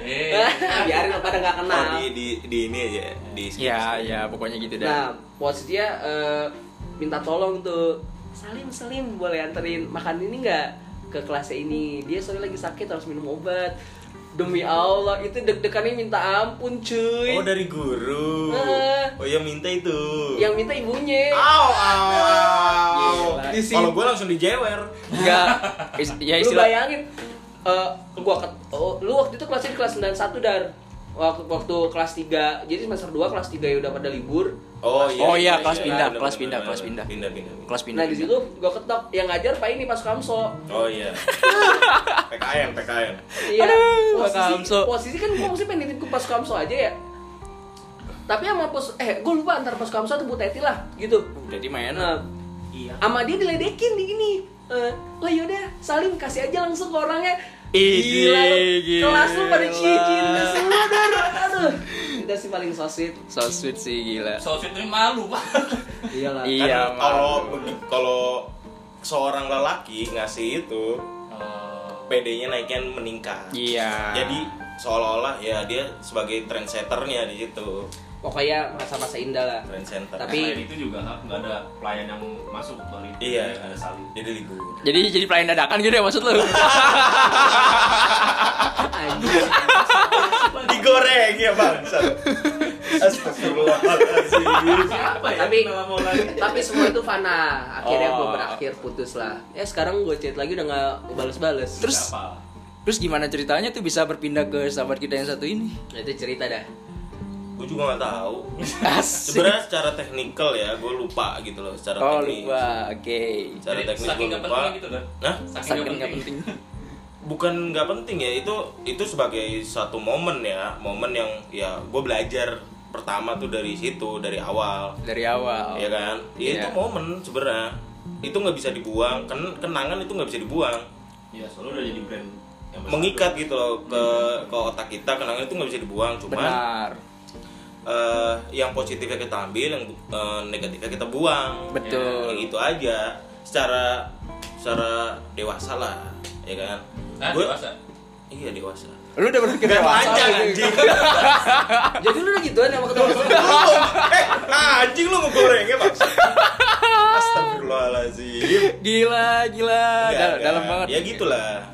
[SPEAKER 2] Eh,
[SPEAKER 3] biarin lah pada nggak
[SPEAKER 4] Oh,
[SPEAKER 3] kenal
[SPEAKER 4] di di di ini aja di
[SPEAKER 1] Ya, ya, pokoknya gitu dah.
[SPEAKER 3] nah posisinya eh, minta tolong tuh Salim Salim boleh anterin makan ini nggak ke kelasnya ini? Dia soalnya lagi sakit harus minum obat demi Allah itu deg-degannya minta ampun cuy
[SPEAKER 4] Oh, dari guru.
[SPEAKER 3] Eh.
[SPEAKER 4] Oh, yang minta itu.
[SPEAKER 3] yang minta ibunya. Di sini-
[SPEAKER 4] Kalau gua langsung dijewer.
[SPEAKER 1] Enggak. Is- ya
[SPEAKER 3] lu
[SPEAKER 1] istilah
[SPEAKER 3] bayangin eh gua ket, oh, lu waktu itu kelasnya di kelas 91 dar waktu waktu kelas 3 jadi semester 2 kelas 3 ya udah pada libur
[SPEAKER 4] Oh iya.
[SPEAKER 1] Oh iya, kelas pindah,
[SPEAKER 4] bener,
[SPEAKER 1] kelas pindah, kelas pindah.
[SPEAKER 4] Pindah pindah.
[SPEAKER 1] kelas pindah.
[SPEAKER 3] nah di situ gua ketok yang ngajar pak ini pas kamso
[SPEAKER 4] Oh iya. PKN, PKN.
[SPEAKER 3] Iya. Posisi,
[SPEAKER 1] Kamso.
[SPEAKER 3] posisi kan gua mesti pengen nitip ke pas kamso aja ya. Tapi sama pos eh gua lupa antar pas kamso atau Bu Teti lah gitu.
[SPEAKER 1] Jadi main.
[SPEAKER 3] Nah,
[SPEAKER 5] Iya.
[SPEAKER 3] sama dia diledekin di gini. Eh, oh yaudah, Salim kasih aja langsung ke orangnya.
[SPEAKER 1] Ide,
[SPEAKER 3] lu. kelas lu pada
[SPEAKER 1] gila.
[SPEAKER 3] cinta semua dar. Aduh, itu sih paling so sweet.
[SPEAKER 1] So sweet sih gila.
[SPEAKER 2] so sweet ini malu, Pak.
[SPEAKER 3] Iyalah.
[SPEAKER 1] Iya,
[SPEAKER 4] Kan kalau kalau seorang lelaki ngasih itu
[SPEAKER 2] Eh,
[SPEAKER 4] PD-nya naiknya meningkat.
[SPEAKER 1] Iya.
[SPEAKER 4] Jadi seolah-olah ya dia sebagai trendsetternya di situ.
[SPEAKER 3] Pokoknya masa-masa indah lah.
[SPEAKER 4] Trendsetter.
[SPEAKER 3] Tapi-
[SPEAKER 5] Selain itu juga nggak ada pelayan yang masuk dari
[SPEAKER 4] iya,
[SPEAKER 5] ada saling.
[SPEAKER 4] jadi libur.
[SPEAKER 1] Jadi jadi pelayan dadakan gitu ya maksud lu?
[SPEAKER 4] Digoreng ya bangsat. Astagfirullahaladzim.
[SPEAKER 3] Tapi-? Tapi semua itu fana. Akhirnya
[SPEAKER 1] Oh.
[SPEAKER 3] gua berakhir putus lah. Ya sekarang gue chat lagi udah nggak bales-bales.
[SPEAKER 1] Terus terus gimana ceritanya tuh bisa berpindah ke sahabat kita yang satu ini?
[SPEAKER 3] Nah, itu cerita dah.
[SPEAKER 4] Gue juga nggak tahu. Sebenarnya secara teknikal ya, gue lupa gitu loh secara
[SPEAKER 1] Oh
[SPEAKER 4] teknis.
[SPEAKER 1] lupa, oke.
[SPEAKER 4] Secara
[SPEAKER 2] Jadi,
[SPEAKER 4] teknis gue lupa.
[SPEAKER 2] penting gitu kan?
[SPEAKER 4] Hah?
[SPEAKER 2] Saking
[SPEAKER 1] Saking
[SPEAKER 2] nggak penting.
[SPEAKER 1] penting.
[SPEAKER 4] Bukan nggak penting ya itu itu sebagai satu momen ya, momen yang ya gue belajar pertama tuh dari situ dari awal,
[SPEAKER 1] Dari awal.
[SPEAKER 4] ya kan? Ya
[SPEAKER 1] Iya.
[SPEAKER 4] itu momen sebenarnya itu nggak bisa dibuang, kan kenangan itu nggak bisa dibuang,
[SPEAKER 5] Iya, soalnya udah jadi brand
[SPEAKER 4] mengikat gitu loh ke ke otak kita kenangan itu nggak bisa dibuang, cuman
[SPEAKER 1] Benar.
[SPEAKER 4] Eh, yang positifnya kita ambil, yang eh, negatifnya kita buang.
[SPEAKER 1] Betul.
[SPEAKER 4] Ya, itu aja. Secara secara dewasa lah, ya kan?
[SPEAKER 2] Nah,
[SPEAKER 4] Gua-
[SPEAKER 2] dewasa.
[SPEAKER 4] Iya dewasa.
[SPEAKER 1] Lu udah berpikir dewasa
[SPEAKER 4] panjang anjing.
[SPEAKER 3] Jadi lu udah gituan sama ketemu
[SPEAKER 4] eh, anjing lu ngegorengnya bang. Astagfirullahaladzim
[SPEAKER 1] Gila, gila. Dal- dalam banget.
[SPEAKER 4] Ya gitulah.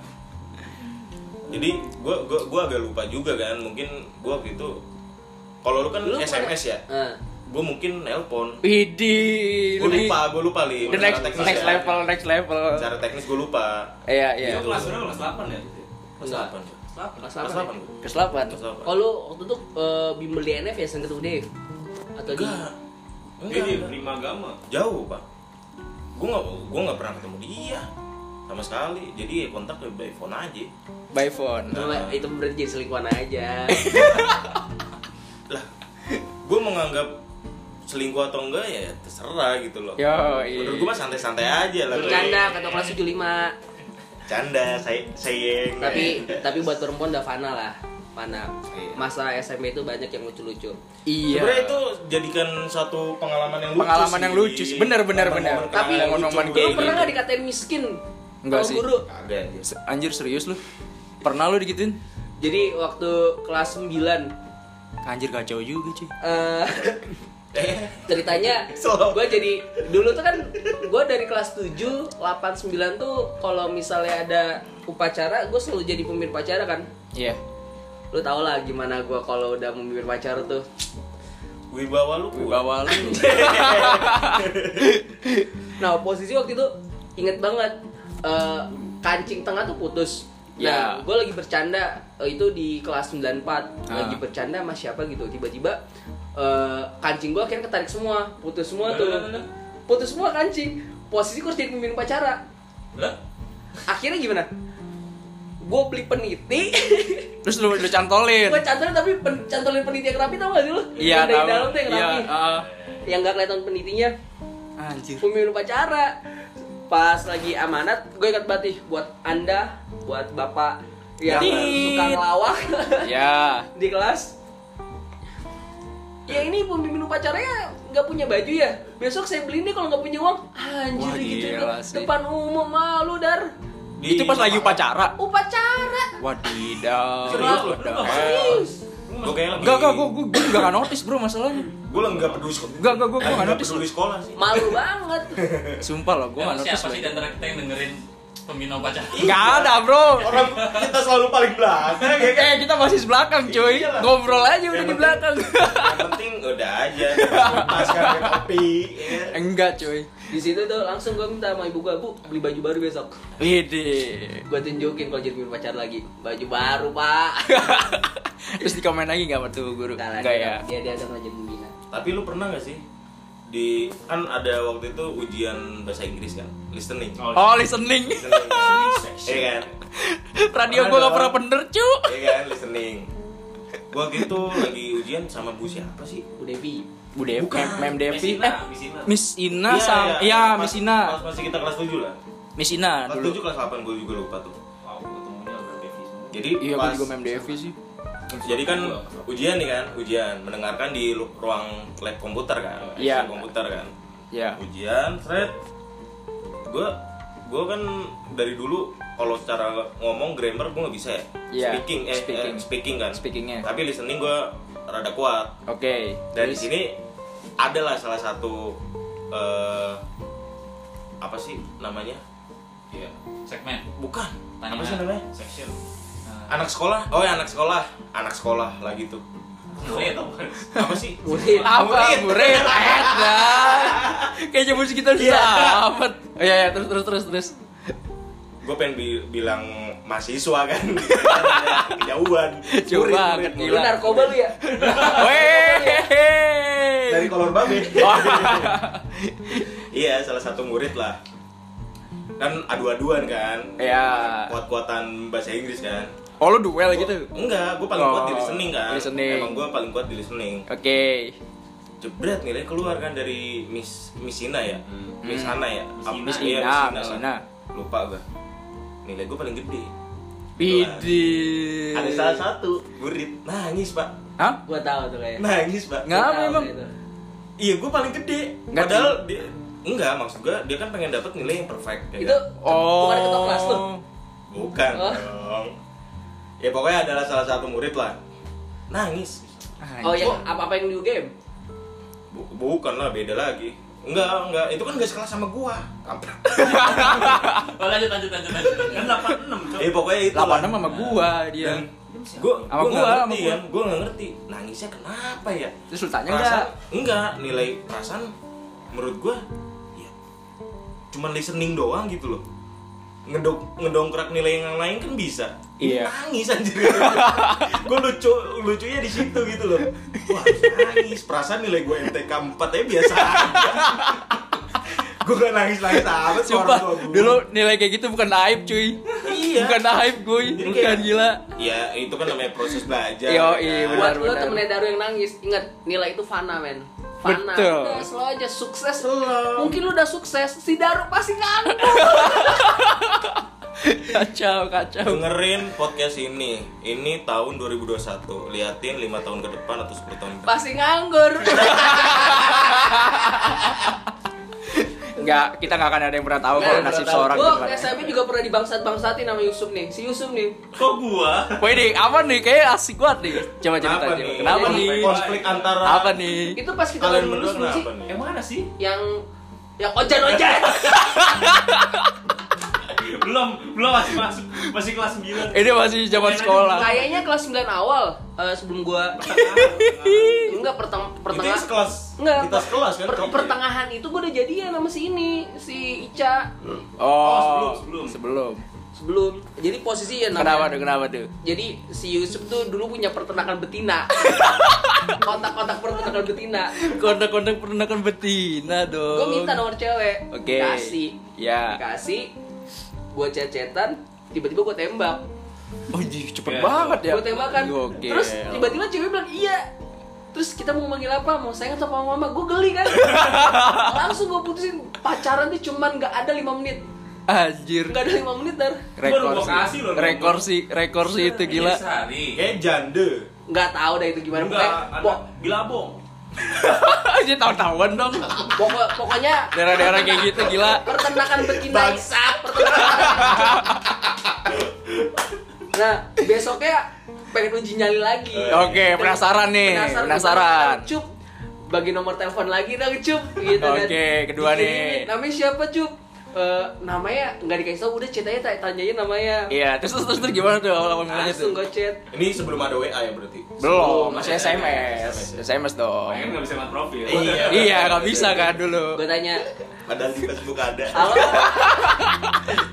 [SPEAKER 4] Jadi gua gua gua agak lupa juga kan. Mungkin gua waktu itu kalau lu kan
[SPEAKER 3] Lu
[SPEAKER 4] SMS ya.
[SPEAKER 3] Eh.
[SPEAKER 4] Gua mungkin nelpon.
[SPEAKER 1] Widih,
[SPEAKER 4] Gua
[SPEAKER 1] lu di-
[SPEAKER 4] lupa, gua lupa li.
[SPEAKER 1] The next,
[SPEAKER 4] teknis
[SPEAKER 1] next
[SPEAKER 4] ya.
[SPEAKER 1] level, next level.
[SPEAKER 4] Secara teknis gua lupa.
[SPEAKER 1] Iya, iya.
[SPEAKER 5] Itu kelas berapa? Kelas 8 ya?
[SPEAKER 4] Kelas. 8.
[SPEAKER 3] Kelas
[SPEAKER 4] Kelas
[SPEAKER 3] 8.
[SPEAKER 4] 8 gua.
[SPEAKER 1] Ke selapan.
[SPEAKER 4] Kelas 8.
[SPEAKER 3] Oh lu waktu itu eh, bimbel di NF ya Sengketu Dev? Atau di
[SPEAKER 4] Enggak.
[SPEAKER 5] Dia
[SPEAKER 4] Enggak.
[SPEAKER 5] di. Prima Agama.
[SPEAKER 4] Jauh, Pak. Gua nggak gua nggak pernah ketemu dia sama sekali. Jadi ya kontak by phone aja.
[SPEAKER 1] By phone.
[SPEAKER 3] Cuma itu berarti jadi selingkuhan aja.
[SPEAKER 4] Lah, gua menganggap selingkuh atau enggak ya terserah gitu loh.
[SPEAKER 1] Yo,
[SPEAKER 4] Menurut gua mah santai-santai aja lah.
[SPEAKER 3] Bercanda kata kelas 75.
[SPEAKER 4] Canda, say, sayang.
[SPEAKER 3] Tapi tapi buat perempuan udah fana lah. Fana.
[SPEAKER 4] Iya.
[SPEAKER 3] Masa SMP itu banyak yang lucu-lucu.
[SPEAKER 1] Iya.
[SPEAKER 4] Sebenarnya itu jadikan satu pengalaman yang lucu
[SPEAKER 1] Pengalaman
[SPEAKER 4] sih.
[SPEAKER 1] yang lucu sih. Bener, bener.
[SPEAKER 4] Momen-momen
[SPEAKER 3] Tapi
[SPEAKER 4] lucu.
[SPEAKER 1] kayak
[SPEAKER 3] Lu pernah
[SPEAKER 1] gitu.
[SPEAKER 3] nggak dikatain miskin?
[SPEAKER 1] Enggak sih.
[SPEAKER 3] Guru.
[SPEAKER 4] Ada anjir.
[SPEAKER 1] Se- Anjir serius lu? Pernah lu digituin?
[SPEAKER 3] Jadi waktu kelas 9
[SPEAKER 1] Anjir kacau juga, cuy.
[SPEAKER 3] eh ceritanya gue jadi dulu tuh kan gue dari kelas 7 8 9 tuh kalau misalnya ada upacara gue selalu jadi pemimpin upacara kan
[SPEAKER 1] Iya.
[SPEAKER 3] lu tau lah gimana gue kalau udah memimpin upacara tuh
[SPEAKER 4] Wibawa lu kuat.
[SPEAKER 1] Bawa lu.
[SPEAKER 3] nah posisi waktu itu inget banget eh, kancing tengah tuh putus
[SPEAKER 1] Ya.
[SPEAKER 3] Nah, gue lagi bercanda eh, itu di kelas 94
[SPEAKER 1] Ah.
[SPEAKER 3] lagi bercanda sama siapa gitu. Tiba-tiba eh, kancing gue akhirnya ketarik semua, putus semua tuh. Putus semua kancing. Posisi gue harus jadi pemimpin upacara.
[SPEAKER 5] Lah?
[SPEAKER 3] Akhirnya gimana? Gue beli peniti,
[SPEAKER 1] Terus lu lu cantolin.
[SPEAKER 3] gue cantolin tapi pen, cantolin peniti yang rapi tau gak sih lu?
[SPEAKER 1] Iya,
[SPEAKER 3] yang dari dalam tuh yang
[SPEAKER 1] Iya,
[SPEAKER 3] rapi.
[SPEAKER 1] ah.
[SPEAKER 3] Yang gak kelihatan penitinya.
[SPEAKER 1] Anjir.
[SPEAKER 3] pemimpin upacara pas lagi amanat gue ingat banget nih buat anda buat bapak yang
[SPEAKER 1] Tit.
[SPEAKER 3] suka ngelawak
[SPEAKER 1] Ya.
[SPEAKER 3] di kelas ya ini pemimpin upacaranya nggak punya baju ya besok saya beli nih kalau nggak punya uang anjir
[SPEAKER 1] Wah,
[SPEAKER 3] gitu
[SPEAKER 1] sih.
[SPEAKER 3] depan umum malu dar
[SPEAKER 4] Di-
[SPEAKER 1] Itu pas lagi upacara.
[SPEAKER 3] upacara
[SPEAKER 1] Wadidaw.
[SPEAKER 4] Serius
[SPEAKER 3] serius
[SPEAKER 4] Gue kayak lagi.
[SPEAKER 1] Enggak, enggak, gua gua gua enggak notice, Bro, masalahnya.
[SPEAKER 4] Gue lah nggak peduli sekolah.
[SPEAKER 1] Enggak, enggak, gua gua enggak
[SPEAKER 4] nggak
[SPEAKER 1] notice.
[SPEAKER 4] peduli sekolah sih.
[SPEAKER 3] malu banget
[SPEAKER 1] Sumpah loh, gua
[SPEAKER 2] Emang
[SPEAKER 1] enggak notice.
[SPEAKER 2] siapa sih di antara kita yang dengerin pembina upacara?
[SPEAKER 1] Enggak ada, Bro.
[SPEAKER 4] Orang kita selalu paling belakang ya kan.
[SPEAKER 1] Eh, kita masih belakang, cuy.
[SPEAKER 4] Iyalah.
[SPEAKER 1] Ngobrol aja udah di belakang.
[SPEAKER 4] Yang penting udah aja. Pas kan pakai topi. ya kan.
[SPEAKER 1] Enggak, cuy.
[SPEAKER 3] Di situ tuh langsung gue minta sama ibu gue bu beli baju baru besok.
[SPEAKER 1] Widih.
[SPEAKER 3] gue tunjukin kalau jadi upacara lagi. Baju baru pak.
[SPEAKER 1] Terus di komen lagi enggak sama tuh guru?
[SPEAKER 3] Dia,
[SPEAKER 1] ya.
[SPEAKER 3] dia dia ada ngajar pembina
[SPEAKER 4] Tapi lu pernah gak sih? Di kan ada waktu itu ujian bahasa Inggris kan? Listening.
[SPEAKER 1] Oh, listening.
[SPEAKER 4] listening. Iya kan?
[SPEAKER 1] Radio gua enggak pernah bener, cu.
[SPEAKER 4] iya kan? Listening. Gua gitu lagi ujian sama bu siapa sih?
[SPEAKER 3] Bu Devi
[SPEAKER 1] Bu Devi,
[SPEAKER 4] Bukan.
[SPEAKER 1] Mem Devi.
[SPEAKER 5] Misina,
[SPEAKER 1] Eh,
[SPEAKER 5] Misina.
[SPEAKER 1] Miss Ina
[SPEAKER 4] Iya,
[SPEAKER 1] sama
[SPEAKER 4] iya.
[SPEAKER 1] iya,
[SPEAKER 4] Pas-
[SPEAKER 1] Miss Ina.
[SPEAKER 4] pas masih kita kelas 7 lah
[SPEAKER 1] Miss Ina
[SPEAKER 4] kelas
[SPEAKER 1] dulu.
[SPEAKER 4] 7 kelas 8 gua juga lupa tuh
[SPEAKER 5] Wow, ketemunya Devi
[SPEAKER 4] jadi
[SPEAKER 1] Iya, gua
[SPEAKER 4] pas
[SPEAKER 1] juga Mem Devi sih.
[SPEAKER 4] jadi kan ujian nih kan ujian mendengarkan di ruang lab komputer kan
[SPEAKER 1] Iya.
[SPEAKER 4] lab komputer kan
[SPEAKER 1] Iya.
[SPEAKER 4] ujian thread gue gue kan dari dulu kalau secara ngomong grammar gue nggak bisa ya
[SPEAKER 1] Iya,
[SPEAKER 4] speaking eh
[SPEAKER 1] speaking.
[SPEAKER 4] eh, speaking kan
[SPEAKER 1] Speakingnya.
[SPEAKER 4] tapi listening gue rada kuat
[SPEAKER 1] Oke.
[SPEAKER 4] dan di sini adalah salah satu eh, apa sih namanya
[SPEAKER 5] Iya.
[SPEAKER 2] Segmen.
[SPEAKER 4] bukan
[SPEAKER 2] Tanya.
[SPEAKER 4] apa sih namanya
[SPEAKER 5] Section.
[SPEAKER 4] anak sekolah oh ya anak sekolah anak sekolah lah gitu
[SPEAKER 5] Murid apa?
[SPEAKER 4] apa sih
[SPEAKER 3] Murid.
[SPEAKER 1] apa murid eh dah kayaknya musik kita
[SPEAKER 4] Iya.
[SPEAKER 1] sahabat oh, iya iya terus terus terus terus
[SPEAKER 4] gue pengen bi- bilang mahasiswa kan. Kejauhan. Murid,
[SPEAKER 3] Lu narkoba lu ya?
[SPEAKER 1] Weh.
[SPEAKER 4] dari kolor babe
[SPEAKER 1] Oh.
[SPEAKER 4] iya salah satu murid lah. Kan adu-aduan kan.
[SPEAKER 1] Ya
[SPEAKER 4] kuat-kuatan bahasa Inggris kan.
[SPEAKER 1] Oh lu duel gitu?
[SPEAKER 4] Enggak gue paling kuat di
[SPEAKER 1] Oh,
[SPEAKER 4] listening kan.
[SPEAKER 1] listening.
[SPEAKER 4] emang gue paling kuat di listening.
[SPEAKER 1] Oke.
[SPEAKER 4] Jebret nilai keluar kan dari Miss Miss Ina ya? Miss
[SPEAKER 1] Hmm.
[SPEAKER 4] Ana ya?
[SPEAKER 1] Miss
[SPEAKER 4] iya,
[SPEAKER 1] Ina,
[SPEAKER 4] lah.
[SPEAKER 1] Miss Ina.
[SPEAKER 4] lupa gue nilai gue paling gede
[SPEAKER 1] Widih
[SPEAKER 4] ada salah satu murid nangis pak
[SPEAKER 1] Hah?
[SPEAKER 3] Gua tahu tuh kayak.
[SPEAKER 4] nangis pak
[SPEAKER 1] Nggak.
[SPEAKER 3] Gua
[SPEAKER 1] Apa
[SPEAKER 3] tahu
[SPEAKER 1] emang?
[SPEAKER 3] itu.
[SPEAKER 4] iya gue paling gede
[SPEAKER 1] Nggak
[SPEAKER 4] padahal dia enggak maksud gue dia kan pengen dapat nilai yang perfect ya
[SPEAKER 3] Itu
[SPEAKER 4] kan?
[SPEAKER 1] oh
[SPEAKER 3] bukan ketua kelas tuh.
[SPEAKER 4] bukan
[SPEAKER 3] Oh.
[SPEAKER 4] dong ya pokoknya adalah salah satu murid lah nangis
[SPEAKER 3] Oh yang apa-apa yang new game?
[SPEAKER 4] Bu- bukan lah beda lagi Enggak, enggak. Itu kan gak sekelas sama gua. Kampret.
[SPEAKER 2] Oh, lanjut lanjut lanjut lanjut.
[SPEAKER 5] Kan 86, Cok.
[SPEAKER 4] Eh pokoknya itu.
[SPEAKER 1] 86 sama gua dia.
[SPEAKER 4] Gua
[SPEAKER 1] Sama
[SPEAKER 4] gua
[SPEAKER 1] gua,
[SPEAKER 4] nggak
[SPEAKER 1] sama
[SPEAKER 4] ngerti
[SPEAKER 1] gua.
[SPEAKER 4] kan. Gua nggak ngerti. Nangisnya kenapa ya?
[SPEAKER 1] Terus lu tanya enggak?
[SPEAKER 4] Enggak, nilai perasaan menurut gua ya cuman listening doang gitu loh. Ngedok ngedongkrak nilai yang lain kan bisa.
[SPEAKER 1] Iya.
[SPEAKER 4] Nangis anjir. gua lucu lucunya di situ gitu loh. Wah, nangis. Perasaan nilai gua MTK 4 aja biasa aja. gua gak nangis-nangis amat sama
[SPEAKER 1] Sumpah,
[SPEAKER 4] orang tua gua.
[SPEAKER 1] dulu nilai kayak gitu bukan aib cuy
[SPEAKER 4] Iya.
[SPEAKER 1] Bukan aib gue,
[SPEAKER 4] Jadi
[SPEAKER 1] bukan
[SPEAKER 4] kayak-
[SPEAKER 1] gila
[SPEAKER 4] Ya, itu kan namanya proses belajar.
[SPEAKER 1] Yo,
[SPEAKER 4] ya
[SPEAKER 1] iya,
[SPEAKER 4] kan?
[SPEAKER 1] benar.
[SPEAKER 3] Buat lo temennya Daru yang nangis, ingat nilai itu fana men. Fana.
[SPEAKER 1] Betul.
[SPEAKER 3] Udah, slow aja sukses. Mungkin lu udah sukses, si Daru pasti ngantuk.
[SPEAKER 1] Kacau, kacau
[SPEAKER 4] dengerin podcast ini ini tahun 2021 liatin 5 tahun ke depan atau 10 tahun ke depan
[SPEAKER 3] pasti nganggur.
[SPEAKER 1] Enggak, kita nggak akan ada yang pernah tahu kalau nasib seorang
[SPEAKER 3] Gua
[SPEAKER 1] gimana
[SPEAKER 3] SMP juga pernah dibangsat-bangsatin sama Yusuf nih. Si Yusuf nih.
[SPEAKER 5] Kok gua?
[SPEAKER 1] Woi nih, apa nih? Kayaknya asik banget nih Coba cerita
[SPEAKER 4] nih?
[SPEAKER 1] Kenapa nih?
[SPEAKER 4] konflik antara
[SPEAKER 1] Apa nih?
[SPEAKER 3] Itu pas kita lulus sih?
[SPEAKER 5] Yang mana sih?
[SPEAKER 3] Yang yang ojan-ojan.
[SPEAKER 5] Belum, belum masih masuk, masih kelas 9.
[SPEAKER 1] Ini masih zaman sekolah
[SPEAKER 3] Kayaknya kelas 9 awal eh, sebelum gua enggak perteng
[SPEAKER 4] itu
[SPEAKER 3] pertengah
[SPEAKER 4] yang sekelas
[SPEAKER 3] Enggak,
[SPEAKER 4] kita sekelas kan
[SPEAKER 3] per- pertengahan itu gue udah jadian sama si ini, si Ica
[SPEAKER 1] Oh,
[SPEAKER 5] sebelum, sebelum.
[SPEAKER 1] sebelum
[SPEAKER 3] sebelum. Jadi posisi ya
[SPEAKER 1] Kenapa
[SPEAKER 3] namanya.
[SPEAKER 1] tuh, kenapa tuh?
[SPEAKER 3] Jadi si Yusuf tuh dulu punya peternakan betina. Kontak-kontak peternakan betina.
[SPEAKER 1] Kontak-kontak peternakan betina dong
[SPEAKER 3] Gue minta nomor cewek.
[SPEAKER 1] Oke.
[SPEAKER 3] Kasih.
[SPEAKER 1] Ya
[SPEAKER 3] Kasih. Gue cecetan, tiba-tiba gue tembak.
[SPEAKER 1] Oh, jadi cepet
[SPEAKER 5] Ya,
[SPEAKER 1] banget ya
[SPEAKER 3] Gue tembakan.
[SPEAKER 1] Gokil.
[SPEAKER 3] Terus tiba-tiba cewek bilang iya. Terus kita mau manggil apa? Mau sayang atau sama mama? Gue geli kan. Langsung gue putusin pacaran tuh cuman gak ada 5 menit.
[SPEAKER 1] Anjir
[SPEAKER 3] Gak ada 5 menit dar.
[SPEAKER 1] Rekor
[SPEAKER 5] gua
[SPEAKER 1] sih Rekor sih, rekor sih itu gila
[SPEAKER 2] Sehari.
[SPEAKER 4] kayak jande
[SPEAKER 3] Nggak tahu dah itu gimana.
[SPEAKER 5] Enggak,
[SPEAKER 3] pok-
[SPEAKER 5] bilabong.
[SPEAKER 1] Aja tahu-tahuan dong.
[SPEAKER 3] Pokok- pokoknya
[SPEAKER 1] Daerah-daerah kayak gitu gila.
[SPEAKER 3] pertenakan betina. Nah besoknya pengen uji nyali lagi.
[SPEAKER 1] Oke, penasaran nih, penasaran.
[SPEAKER 3] cup bagi nomor telepon lagi dong cup. Gitu kan.
[SPEAKER 1] Oke, kedua
[SPEAKER 3] Dikirimin,
[SPEAKER 1] nih.
[SPEAKER 3] namanya siapa cup Eh, namanya nggak dikasih tahu udah chat aja ta- tanyain namanya
[SPEAKER 1] Iya, terus terus, terus gimana tuh awal mulanya
[SPEAKER 3] langsung
[SPEAKER 1] tuh?
[SPEAKER 3] gue chat
[SPEAKER 4] ini sebelum ada WA ya berarti
[SPEAKER 1] Belum, masih SMS. SMS dong.
[SPEAKER 5] Pengen nggak bisa lihat profil.
[SPEAKER 4] Iya.
[SPEAKER 1] Iya, nggak bisa kan dulu.
[SPEAKER 3] gue tanya
[SPEAKER 4] padahal di Facebook ada
[SPEAKER 3] halo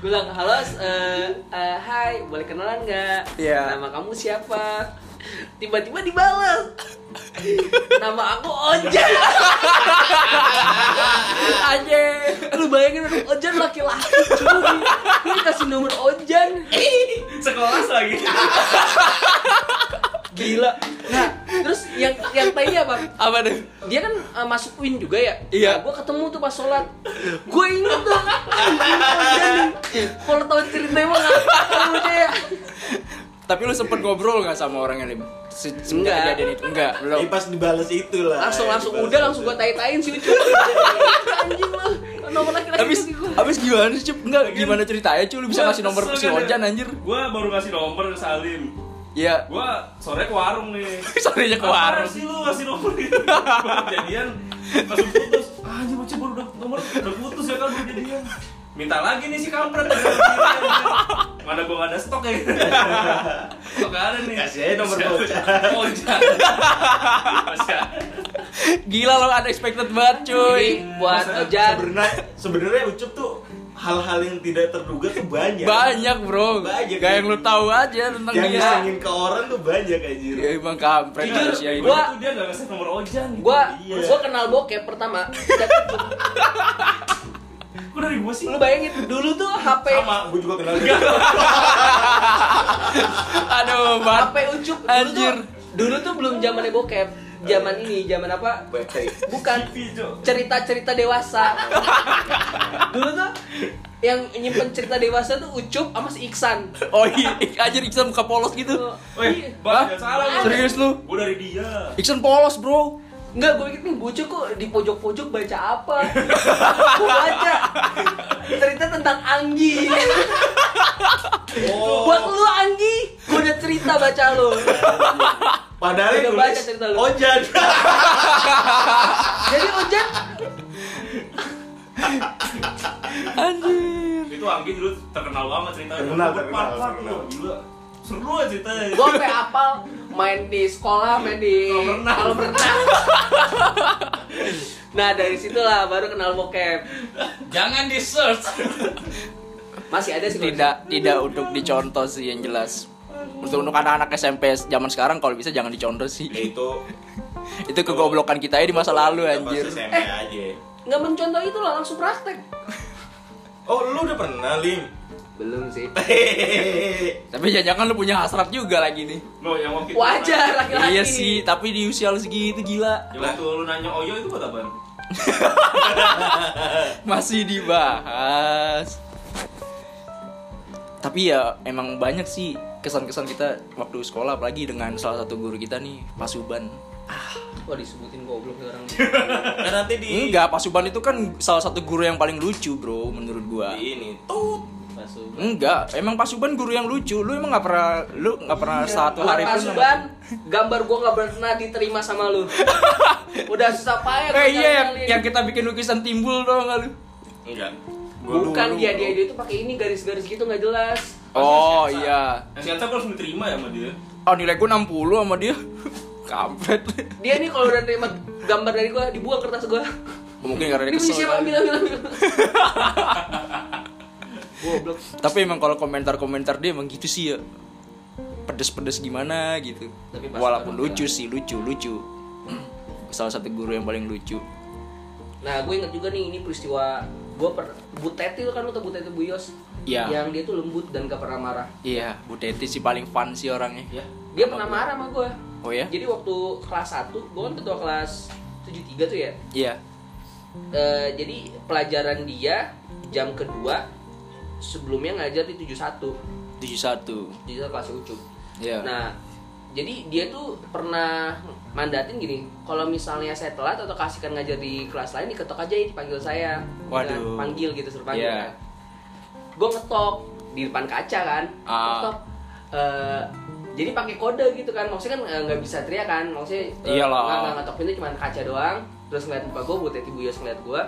[SPEAKER 3] gue bilang halo eh, eh, hai boleh kenalan nggak
[SPEAKER 1] Iya.
[SPEAKER 3] nama kamu siapa tiba-tiba dibalas. Nama aku Ojan.
[SPEAKER 1] Aja.
[SPEAKER 3] lu bayangin aduh, Ojan laki-laki cuy lu kasih nomor Ojan.
[SPEAKER 5] Sekelas lagi.
[SPEAKER 3] gila. Nah terus yang yang tadi apa?
[SPEAKER 1] Apa tuh?
[SPEAKER 3] dia kan eh, masuk Win juga ya?
[SPEAKER 1] Iya.
[SPEAKER 3] nah, gue ketemu tuh pas sholat. Gue inget tuh. Kalau tau ceritanya mah nggak tahu deh
[SPEAKER 1] Tapi lu sempet ngobrol nggak sama orangnya, Lim? Se- Semenjak
[SPEAKER 3] Enggak.
[SPEAKER 1] kejadian itu? Enggak, belum.
[SPEAKER 4] Ini pas dibales itu lah
[SPEAKER 3] langsung langsung udah langsung
[SPEAKER 4] itu.
[SPEAKER 3] gue tai-tain si Ucup anjing lu nomor laki-laki gue
[SPEAKER 1] habis gimana sih, Cup? Enggak, gimana ceritanya, Cup? Lu bisa
[SPEAKER 5] Gua
[SPEAKER 1] ngasih nomor si Ojan
[SPEAKER 5] ya.
[SPEAKER 1] anjir.
[SPEAKER 5] Gua baru ngasih nomor ke Salim.
[SPEAKER 1] Iya.
[SPEAKER 5] Gua sore ke warung nih.
[SPEAKER 1] Sorenya ke warung.
[SPEAKER 5] sih lu ngasih nomor itu? Baru jadian langsung putus. Ah, anjir bocah baru udah nomor udah putus ya kan baru jadian. Minta lagi nih si kampret Mana gua gak ada stok ya Stok gak ada nih
[SPEAKER 4] Kasih aja nomor bocah.
[SPEAKER 5] Bocah Masih ada.
[SPEAKER 1] Gila lo unexpected banget, cuy.
[SPEAKER 3] Jadi buat Ojan
[SPEAKER 4] sebenarnya sebenarnya ucup tuh hal-hal yang tidak terduga tuh banyak
[SPEAKER 1] Banyak, Bro.
[SPEAKER 4] Banyak,
[SPEAKER 1] Gak yang lu tahu aja tentang
[SPEAKER 4] yang
[SPEAKER 1] dia.
[SPEAKER 4] disengin ke orang tuh banyak anjir
[SPEAKER 1] Ya emang kampret
[SPEAKER 3] Jujur, gua-
[SPEAKER 5] Itu dia gak ngasih nomor Ojan gitu.
[SPEAKER 3] gue
[SPEAKER 4] Iya.
[SPEAKER 3] gue kenal bokep pertama.
[SPEAKER 5] Kok dari gua sih?
[SPEAKER 3] lu bayangin dulu tuh HP
[SPEAKER 4] sama gue juga kenal dia
[SPEAKER 1] Aduh, Bang.
[SPEAKER 3] HP Ucup dulu
[SPEAKER 1] Anjir.
[SPEAKER 3] tuh, dulu tuh belum zamannya bokep zaman ini zaman apa bukan
[SPEAKER 5] Video.
[SPEAKER 3] cerita-cerita dewasa dulu tuh yang nyimpen cerita dewasa tuh Ucup sama si Iksan
[SPEAKER 1] Oh iya, anjir Iksan muka polos gitu.
[SPEAKER 5] Weh,
[SPEAKER 1] Hah?
[SPEAKER 5] bang, jangan salah.
[SPEAKER 1] Serius lu?
[SPEAKER 5] Gua dari dia.
[SPEAKER 1] Iksan polos, Bro.
[SPEAKER 3] Enggak, gue pikir nih bocah kok di pojok-pojok baca apa? gue baca cerita tentang Anggi.
[SPEAKER 4] Oh.
[SPEAKER 3] Buat lu Anggi, gue udah cerita baca lu.
[SPEAKER 4] Padahal
[SPEAKER 3] Udah baca cerita lu.
[SPEAKER 4] Ojan.
[SPEAKER 3] Jadi Ojan
[SPEAKER 1] Anjir.
[SPEAKER 5] Itu Anggi dulu terkenal banget ceritanya.
[SPEAKER 4] Terkenal, terkenal, terkenal.
[SPEAKER 5] Gila. Seru aja ceritanya.
[SPEAKER 3] Gue sampai apal main di sekolah, main di
[SPEAKER 5] Kolam renang.
[SPEAKER 3] kolam renang. nah dari situlah baru kenal bokep.
[SPEAKER 2] Jangan di search.
[SPEAKER 3] Masih ada sih kalau
[SPEAKER 1] Tidak tidak untuk dicontoh sih yang jelas. Untuk untuk anak-anak SMP zaman sekarang kalau bisa jangan dicontoh sih.
[SPEAKER 4] Ya itu
[SPEAKER 1] Itu kegoblokan kita ya di masa lalu anjir.
[SPEAKER 4] aja.
[SPEAKER 3] nggak mencontoh itu lah langsung praktek.
[SPEAKER 4] Oh, lu udah pernah, Lim?
[SPEAKER 3] Belum sih.
[SPEAKER 1] Tapi jangan-jangan lu punya hasrat juga lagi nih.
[SPEAKER 5] Lo yang waktu itu
[SPEAKER 3] Wajar laki-laki.
[SPEAKER 1] Iya sih, tapi di usia lu segitu gila.
[SPEAKER 5] Yang waktu lu nanya Oyo itu buat apaan?
[SPEAKER 1] Masih dibahas. Tapi ya emang banyak sih kesan-kesan kita waktu sekolah apalagi dengan salah satu guru kita nih, Pak Suban.
[SPEAKER 3] Wah disebutin goblok ya orang.
[SPEAKER 4] Kan nanti di
[SPEAKER 1] Enggak, Pak Suban itu kan salah satu guru yang paling lucu, Bro, menurut gua.
[SPEAKER 4] di ini tut.
[SPEAKER 3] Masuk.
[SPEAKER 1] Enggak, emang Pak Suban guru yang lucu. Lu emang nggak pernah lu nggak pernah satu hari pun
[SPEAKER 3] Pasuban, gambar gua nggak pernah diterima sama lu. Udah susah payah.
[SPEAKER 1] Eh
[SPEAKER 3] gua
[SPEAKER 1] iya yang, yang kita bikin lukisan timbul dong nggak lu?
[SPEAKER 4] Enggak. Gua
[SPEAKER 3] Bukan
[SPEAKER 4] dulu-
[SPEAKER 3] dia dia dia itu pakai ini garis-garis gitu nggak jelas.
[SPEAKER 1] Oh
[SPEAKER 5] Sketsa.
[SPEAKER 1] iya.
[SPEAKER 5] Yang gua langsung diterima ya sama dia.
[SPEAKER 1] Oh nilai gua 60 sama dia. Kampret.
[SPEAKER 3] Dia nih kalau udah terima gambar dari gua dibuang kertas gua.
[SPEAKER 1] Mungkin karena dia kesel.
[SPEAKER 3] siapa
[SPEAKER 1] kali.
[SPEAKER 3] ambil ambil ambil. Goblok.
[SPEAKER 1] Tapi emang kalau komentar-komentar dia emang gitu sih ya. Pedes-pedes gimana gitu.
[SPEAKER 3] Tapi
[SPEAKER 1] Walaupun lucu sih, lucu, lucu. Salah satu guru yang paling lucu.
[SPEAKER 3] Nah, gue inget juga nih ini peristiwa gue per Bu Teti lu kan lu tau Bu Teti Buyos
[SPEAKER 1] Iya.
[SPEAKER 3] yang dia tuh lembut dan gak pernah marah
[SPEAKER 1] Iya, Bu Teti sih paling fun sih orangnya.
[SPEAKER 3] ya dia pernah marah sama gue
[SPEAKER 1] Oh ya?
[SPEAKER 3] jadi waktu kelas 1 gue kan ketua kelas 73 tuh ya
[SPEAKER 1] Iya.
[SPEAKER 3] Eh, jadi pelajaran dia jam kedua sebelumnya ngajar di 71
[SPEAKER 1] 71.
[SPEAKER 3] di kelas ucup
[SPEAKER 1] Iya.
[SPEAKER 3] nah jadi dia tuh pernah mandatin gini kalau misalnya saya telat atau kasihkan ngajar di kelas lain diketok aja dipanggil saya
[SPEAKER 1] Waduh.
[SPEAKER 3] Bilang, panggil gitu suruh panggil
[SPEAKER 1] Iya.
[SPEAKER 3] gue ngetok di depan kaca kan
[SPEAKER 1] Ah.
[SPEAKER 3] ngetok Eh, jadi pakai kode gitu kan maksudnya kan eh, nggak bisa teriak kan maksudnya
[SPEAKER 1] Iyalah.
[SPEAKER 3] nggak ngetok pintu cuma kaca doang terus ngeliat muka gue bu teti buyos ngeliat gue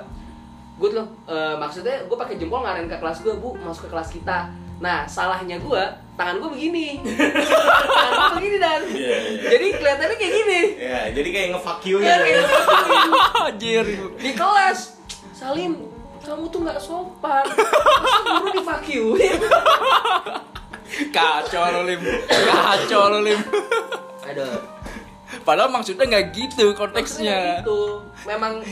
[SPEAKER 3] gue tuh eh, maksudnya gue pakai jempol ngarahin ke kelas gue bu masuk ke kelas kita nah salahnya gue tangan gue begini tangan gue begini dan
[SPEAKER 4] Iya, iya.
[SPEAKER 3] jadi kelihatannya kayak gini
[SPEAKER 4] Ya, jadi kayak nge-fuck you
[SPEAKER 3] ya
[SPEAKER 4] gitu.
[SPEAKER 3] gitu.
[SPEAKER 1] Anjir.
[SPEAKER 3] di kelas Salim kamu tuh nggak sopan masa guru di fuck you
[SPEAKER 1] Kacau lo Lim. Kacau lo Lim.
[SPEAKER 3] aduh
[SPEAKER 1] Padahal maksudnya nggak gitu konteksnya.
[SPEAKER 3] itu memang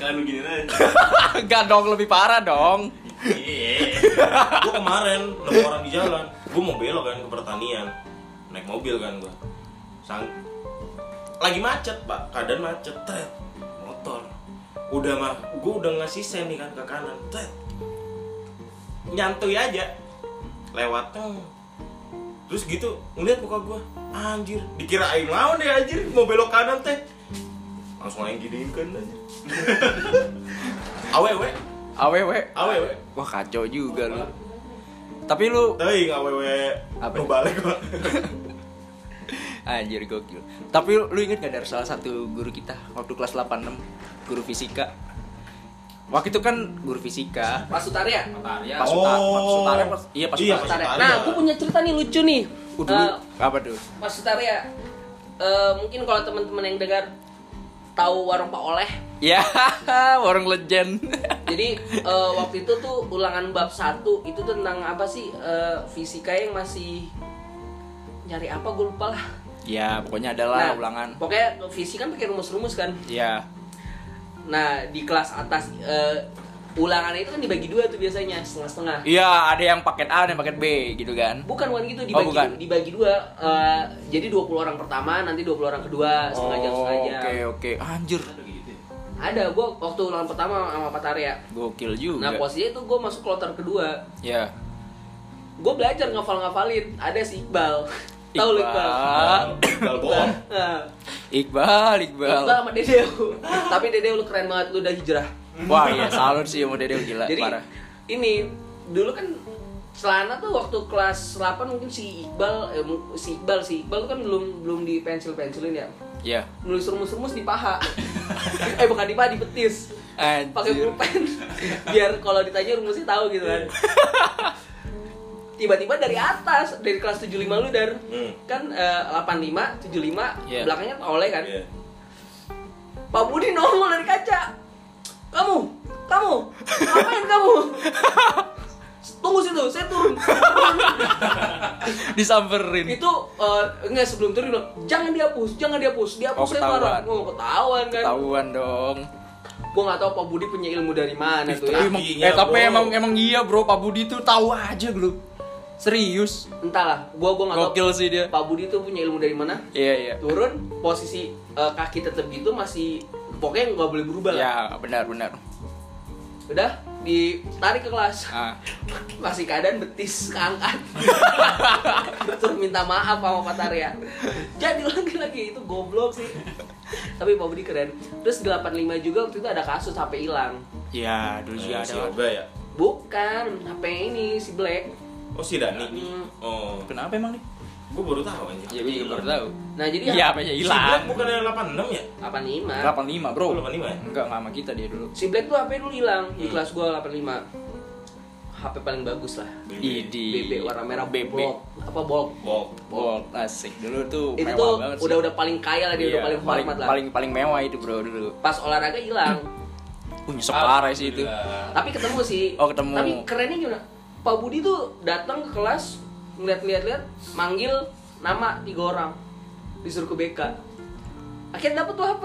[SPEAKER 5] Kan lu gini aja.
[SPEAKER 1] Enggak dong, lebih parah dong.
[SPEAKER 4] Iya. Gua kemarin nemu orang di jalan. Gua mau belok kan ke pertanian. Naik mobil kan gua. Sang lagi macet, Pak. Keadaan macet. Tet. Motor. Udah mah, gua udah ngasih sen nih kan ke kanan. Tet. Nyantui aja. Lewat. Terus gitu ngeliat muka gua. Anjir, dikirain mau deh anjir mau belok kanan teh. Langsung aing giniin kan aja. Awewe,
[SPEAKER 1] Awewe.
[SPEAKER 4] awewe.
[SPEAKER 1] Wah kacau juga lu. Tapi lu
[SPEAKER 4] Tapi nggak wewe
[SPEAKER 1] Apa?
[SPEAKER 4] lu balik kok.
[SPEAKER 1] anjir gokil. Tapi lu, lu inget gak dari salah satu guru kita waktu kelas 86, guru fisika. Waktu itu kan guru fisika.
[SPEAKER 3] Pak Sutaria
[SPEAKER 2] Mataria.
[SPEAKER 1] Pas Suta- Pak Sutara, pas- iya pas
[SPEAKER 4] Iya,
[SPEAKER 3] Sutaria.
[SPEAKER 4] Sutaria.
[SPEAKER 3] Nah, aku punya cerita nih lucu nih.
[SPEAKER 1] Uh, dulu
[SPEAKER 3] Eh,
[SPEAKER 1] apa tuh?
[SPEAKER 3] Pak Sutaria. Eh, mungkin kalau teman-teman yang dengar tahu warung Pak Oleh.
[SPEAKER 1] Ya, warung legend.
[SPEAKER 3] Jadi eh, waktu itu tuh ulangan bab 1 itu tentang apa sih eh, fisika yang masih nyari apa gue lupa lah.
[SPEAKER 1] ya, pokoknya adalah ulangan.
[SPEAKER 3] Pokoknya fisika kan pakai rumus-rumus kan.
[SPEAKER 1] Ya,
[SPEAKER 3] Nah, di kelas atas eh, ulangan itu kan dibagi dua tuh biasanya, setengah-setengah.
[SPEAKER 1] iya ada yang paket A dan paket B gitu kan.
[SPEAKER 3] Bukan bukan gitu
[SPEAKER 1] Oh,
[SPEAKER 3] dibagi
[SPEAKER 1] bukan.
[SPEAKER 3] dibagi dua. eh, jadi 20 orang pertama, nanti 20 orang kedua, setengah jam
[SPEAKER 1] Oh,
[SPEAKER 3] setengah jam.
[SPEAKER 1] Oke, oke. Anjir,
[SPEAKER 3] Ada, gua waktu ulangan pertama sama Pak Tarya.
[SPEAKER 1] gokil juga.
[SPEAKER 3] Nah, posisinya itu gua masuk kloter kedua.
[SPEAKER 1] Ya.
[SPEAKER 3] Gue belajar ngafal-ngafalin. Ada si Iqbal. Tahu lu Iqbal?
[SPEAKER 4] Gal bohong.
[SPEAKER 3] Nah,
[SPEAKER 1] Iqbal, Iqbal.
[SPEAKER 3] Iqbal sama Dedeo. Tapi Dedeo lu keren banget, lu udah hijrah.
[SPEAKER 1] Wah, iya salut sih sama Dede gila,
[SPEAKER 3] Jadi
[SPEAKER 1] parah.
[SPEAKER 3] ini dulu kan Selana tuh waktu kelas 8 mungkin si Iqbal eh, si Iqbal si Iqbal kan belum belum di pensil pensilin ya
[SPEAKER 1] Iya.
[SPEAKER 3] nulis rumus-rumus di paha eh bukan di paha di betis pakai pulpen biar kalau ditanya rumusnya tahu gitu kan tiba-tiba dari atas dari kelas 75 lu dar
[SPEAKER 4] Hmm.
[SPEAKER 3] kan eh, 85 75
[SPEAKER 1] Iya.
[SPEAKER 3] belakangnya oleh kan
[SPEAKER 4] Iya.
[SPEAKER 3] Pak Budi nongol dari kaca kamu kamu ngapain kamu tunggu situ saya turun
[SPEAKER 1] Disamperin.
[SPEAKER 3] itu eh, enggak sebelum turun bilang jangan dihapus jangan dihapus dihapus
[SPEAKER 1] Oh,
[SPEAKER 3] saya
[SPEAKER 1] ketahuan.
[SPEAKER 3] marah oh ketahuan kan
[SPEAKER 1] Ketahuan dong.
[SPEAKER 3] gua nggak tahu Pak Budi punya ilmu dari mana tuh
[SPEAKER 1] Tapi
[SPEAKER 3] ya
[SPEAKER 1] emang,
[SPEAKER 4] Kakinya,
[SPEAKER 1] eh tapi
[SPEAKER 4] bro.
[SPEAKER 1] emang emang iya bro Pak Budi tuh tahu aja lu. Serius.
[SPEAKER 3] entahlah gua gua nggak tahu
[SPEAKER 1] sih dia.
[SPEAKER 3] Pak Budi tuh punya ilmu dari mana
[SPEAKER 1] Iya iya.
[SPEAKER 3] turun posisi eh, kaki tetap gitu masih pokoknya nggak boleh berubah lah.
[SPEAKER 1] Ya benar benar.
[SPEAKER 3] udah ditarik ke kelas.
[SPEAKER 1] Ah.
[SPEAKER 3] masih keadaan betis keangkat. Terus minta maaf sama Pak Tarya. Jadi lagi lagi itu goblok sih. Tapi Pak Budi keren. Terus 85 juga waktu itu ada kasus HP hilang.
[SPEAKER 1] Ya dulu juga
[SPEAKER 4] Eh, si
[SPEAKER 1] ada.
[SPEAKER 4] Yoga ya?
[SPEAKER 3] Bukan HP ini si Black.
[SPEAKER 4] Oh si Dani.
[SPEAKER 3] Hmm.
[SPEAKER 4] oh.
[SPEAKER 1] Kenapa emang nih?
[SPEAKER 4] Gue baru tahu anjir
[SPEAKER 1] Ya gue juga baru tahu.
[SPEAKER 3] nah jadi
[SPEAKER 1] Iya apa ya
[SPEAKER 4] si
[SPEAKER 1] hilang.
[SPEAKER 4] Black bukannya 86 ya
[SPEAKER 3] 85
[SPEAKER 1] 85 bro.
[SPEAKER 4] Oh, 85 ya?
[SPEAKER 1] Enggak nggak sama kita dia dulu.
[SPEAKER 3] si Black tuh HP dulu hilang di
[SPEAKER 4] Hmm.
[SPEAKER 3] kelas gua 85 HP paling bagus lah
[SPEAKER 1] Idi.
[SPEAKER 3] BB warna merah
[SPEAKER 1] BB.
[SPEAKER 3] Bold. apa bold
[SPEAKER 4] Bok
[SPEAKER 1] Bold asik dulu tuh
[SPEAKER 3] itu
[SPEAKER 1] mewah
[SPEAKER 3] tuh
[SPEAKER 1] banget sih.
[SPEAKER 3] udah udah paling kaya lah dia
[SPEAKER 1] Iya,
[SPEAKER 3] udah paling
[SPEAKER 1] paling
[SPEAKER 3] hormat lah
[SPEAKER 1] paling paling mewah itu bro dulu.
[SPEAKER 3] pas olahraga hilang
[SPEAKER 1] Uh, nyesek parah sih itu.
[SPEAKER 3] tapi ketemu sih
[SPEAKER 1] Oh, ketemu.
[SPEAKER 3] tapi kerennya gimana Pak Budi tuh datang ke kelas ngeliat-liat liat manggil nama tiga orang disuruh ke BK akhirnya dapet tuh HP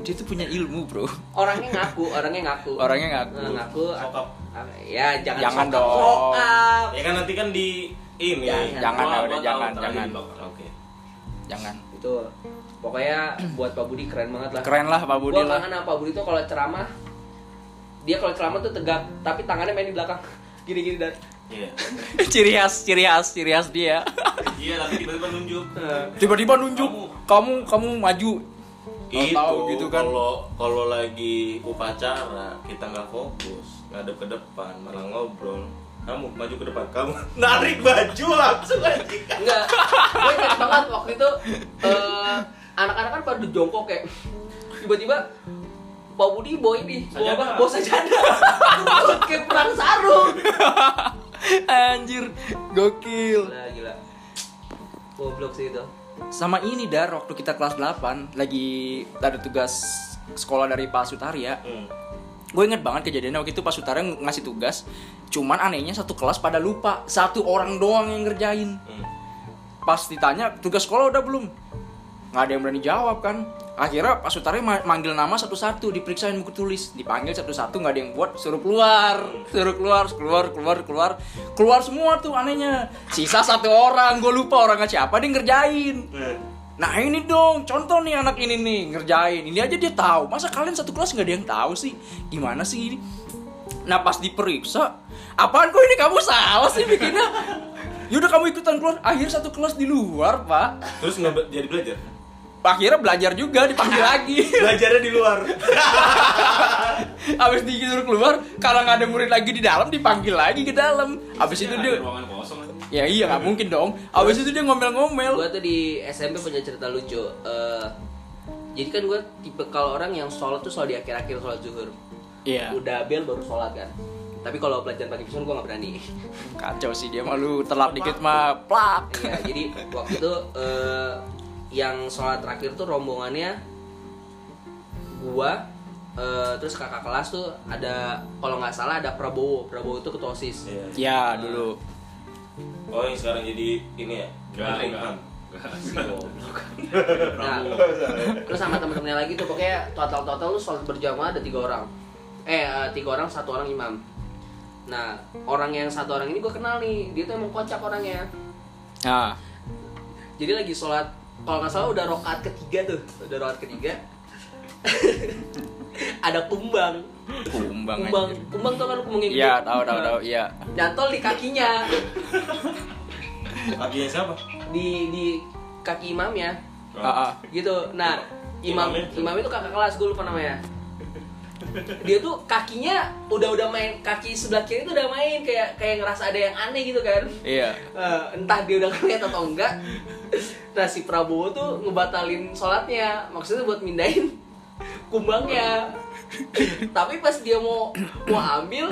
[SPEAKER 1] Dia tuh punya ilmu bro.
[SPEAKER 3] orangnya ngaku orangnya ngaku
[SPEAKER 1] Orangnya ngaku.
[SPEAKER 3] Eh, ngaku
[SPEAKER 4] Sokap.
[SPEAKER 3] Ya jangan
[SPEAKER 1] Jangan
[SPEAKER 3] sokap,
[SPEAKER 1] dong.
[SPEAKER 3] sokap.
[SPEAKER 4] ya kan nanti kan di ini
[SPEAKER 3] Jangan.
[SPEAKER 1] Jangan, ya udah, jangan, jangan.
[SPEAKER 4] oke
[SPEAKER 1] Jangan.
[SPEAKER 3] itu pokoknya buat Pak Budi keren banget lah
[SPEAKER 1] Keren lah Pak Budi
[SPEAKER 3] Gua
[SPEAKER 1] lah.
[SPEAKER 3] kangen sama Pak Budi tuh kalau ceramah dia kalau ceramah tuh tegak tapi tangannya main di belakang gini-gini dan
[SPEAKER 4] iya
[SPEAKER 1] ciri khas, ciri khas, ciri khas dia.
[SPEAKER 5] Iya, tapi tiba-tiba nunjuk.
[SPEAKER 1] Tiba-tiba nunjuk kamu kamu maju.
[SPEAKER 4] itu
[SPEAKER 1] tahu gitu kan.
[SPEAKER 4] kalau kalau lagi upacara kita nggak fokus ngadep ke depan malah ngobrol kamu maju ke depan kamu narik baju langsung aja
[SPEAKER 3] enggak gue ingat banget waktu itu eh, anak-anak kan pada jongkok kayak tiba-tiba Pak Budi bawa ini bawa apa
[SPEAKER 5] Sajadah.
[SPEAKER 3] bawa kayak perang sarung
[SPEAKER 1] Anjir, gokil.
[SPEAKER 3] gila gila goblok sih itu
[SPEAKER 1] Sama ini dar waktu kita kelas 8 lagi ada tugas sekolah dari Pak Sutaria.
[SPEAKER 4] hmm.
[SPEAKER 1] Gue inget banget kejadiannya waktu itu Pak Sutaria ng- ngasih tugas. Cuman anehnya satu kelas pada lupa, satu orang doang yang ngerjain.
[SPEAKER 4] Hmm.
[SPEAKER 1] Pas ditanya tugas sekolah udah belum? Nggak ada yang berani jawab kan. Akhirnya Pak Sutaria ma- manggil nama satu-satu, diperiksain buku tulis, dipanggil satu-satu nggak ada yang buat, suruh keluar, suruh keluar, keluar, keluar, keluar, keluar semua tuh anehnya. Sisa satu orang, gue lupa orangnya siapa dia ngerjain. Nah ini dong, contoh nih anak ini nih ngerjain. Ini aja dia tahu. Masa kalian satu kelas nggak ada yang tahu sih? Gimana sih ini? Nah pas diperiksa, apaan kok ini kamu salah sih bikinnya? Yaudah kamu ikutan keluar. Akhir satu kelas di luar pak.
[SPEAKER 4] terus nggak jadi belajar
[SPEAKER 1] Akhirnya belajar juga dipanggil lagi.
[SPEAKER 4] belajarnya di luar
[SPEAKER 1] Abis disuruh keluar, kalau nggak ada murid lagi di dalam dipanggil lagi ke dalam. Abis itu
[SPEAKER 5] Ada
[SPEAKER 1] dia,
[SPEAKER 5] ruangan kosong.
[SPEAKER 1] ya iya nggak mungkin dong. Abis itu dia ngomel-ngomel.
[SPEAKER 3] gue tuh di SMP punya cerita lucu Eh, jadi kan gue tipe kalau orang yang sholat tuh selalu di akhir-akhir sholat zuhur
[SPEAKER 1] Iya.
[SPEAKER 3] udah bel baru sholat kan tapi kalau pelajaran pagi pisan gue gak berani
[SPEAKER 1] Kacau sih dia malu telat dikit mah plak.
[SPEAKER 3] Iya, jadi waktu itu eh, yang sholat terakhir tuh rombongannya gua eh, terus kakak kelas tuh ada kalau nggak salah ada Prabowo. Prabowo itu ketua osis.
[SPEAKER 4] Iya.
[SPEAKER 1] Ya dulu.
[SPEAKER 4] oh yang sekarang jadi ini ya? Menkumham.
[SPEAKER 5] enggak.
[SPEAKER 3] nah terus sama temen-temennya lagi tuh pokoknya total total lu sholat berjamaah ada tiga orang. Eh eh, tiga orang satu orang imam. Nah orang yang satu orang ini gue kenal nih. Dia tuh emang kocak orangnya.
[SPEAKER 1] Nah,
[SPEAKER 3] jadi lagi sholat kalau nggak salah udah rokaat ketiga tuh udah rokaat ketiga. Ada kumbang.
[SPEAKER 1] Kumbang
[SPEAKER 3] kumbang.
[SPEAKER 1] anjir.
[SPEAKER 3] kumbang tuh kan kumbang yang
[SPEAKER 1] Iya,
[SPEAKER 3] gede.
[SPEAKER 1] tahu tahu tahu, iya.
[SPEAKER 3] nyantol di kakinya.
[SPEAKER 4] Kakinya siapa?
[SPEAKER 3] Di di kaki imamnya.
[SPEAKER 1] Ah.
[SPEAKER 3] gitu. Nah imam imam itu kakak kelas gue lupa namanya dia tuh kakinya udah udah main kaki sebelah kiri tuh udah main kayak kayak ngerasa ada yang aneh gitu kan.
[SPEAKER 1] Iya.
[SPEAKER 3] Eh, entah dia udah ngeliat atau enggak. Nah si Prabowo tuh ngebatalin sholatnya maksudnya buat mindahin kumbangnya. Tapi pas dia mau mau ambil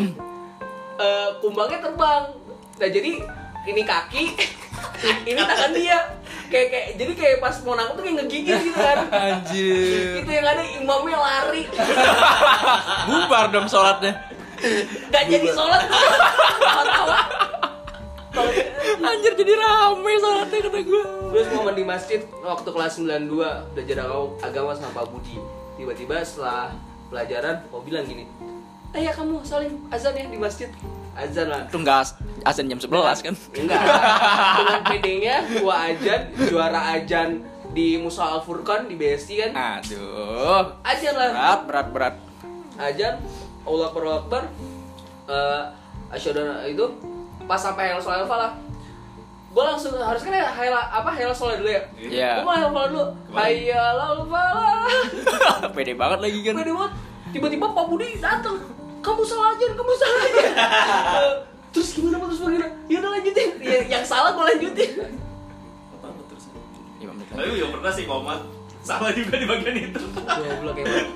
[SPEAKER 3] eh, kumbangnya terbang. Nah jadi ini kaki ini tangan dia kayak kayak jadi kayak pas mau nangkep tuh kayak ngegigit gitu kan
[SPEAKER 1] Anjir.
[SPEAKER 3] itu yang ada imamnya lari
[SPEAKER 1] Bubar dong sholatnya.
[SPEAKER 3] gak jadi sholat tawa-tawa
[SPEAKER 1] Anjir jadi rame sholatnya kata gue.
[SPEAKER 3] Terus momen di masjid waktu kelas 92 belajar agama- agama sama Pak Budi. Tiba-tiba setelah pelajaran mau bilang gini, "Ayah kamu saling azan ya di masjid." Azan lah.
[SPEAKER 1] Itu enggak azan jam 11 kan?
[SPEAKER 3] Enggak. Dengan PD-nya gua azan, juara azan di Musa Al Furqan di BSI kan.
[SPEAKER 1] Aduh.
[SPEAKER 3] Azan lah.
[SPEAKER 1] Berat, berat, berat.
[SPEAKER 3] Azan, Allah Akbar, Allah Akbar. Eh, asyhadu itu pas sampai hayal sholat falah. Gua langsung harus kan ya hayal apa hayal sholat dulu ya.
[SPEAKER 1] Iya.
[SPEAKER 3] Gua mau hayal falah dulu. Hayal falah.
[SPEAKER 1] Pede banget lagi kan.
[SPEAKER 3] Pede banget. Tiba-tiba Pak Budi datang. Kamu salah aja, kamu salah aja. Terus gimana? Terus bagaimana? Ya udah lanjutin. Ya, yang salah gua lanjutin.
[SPEAKER 1] Lima menit lagi.
[SPEAKER 5] Tapi juga pernah sih komat Salah juga di bagian itu
[SPEAKER 3] Goblok emang.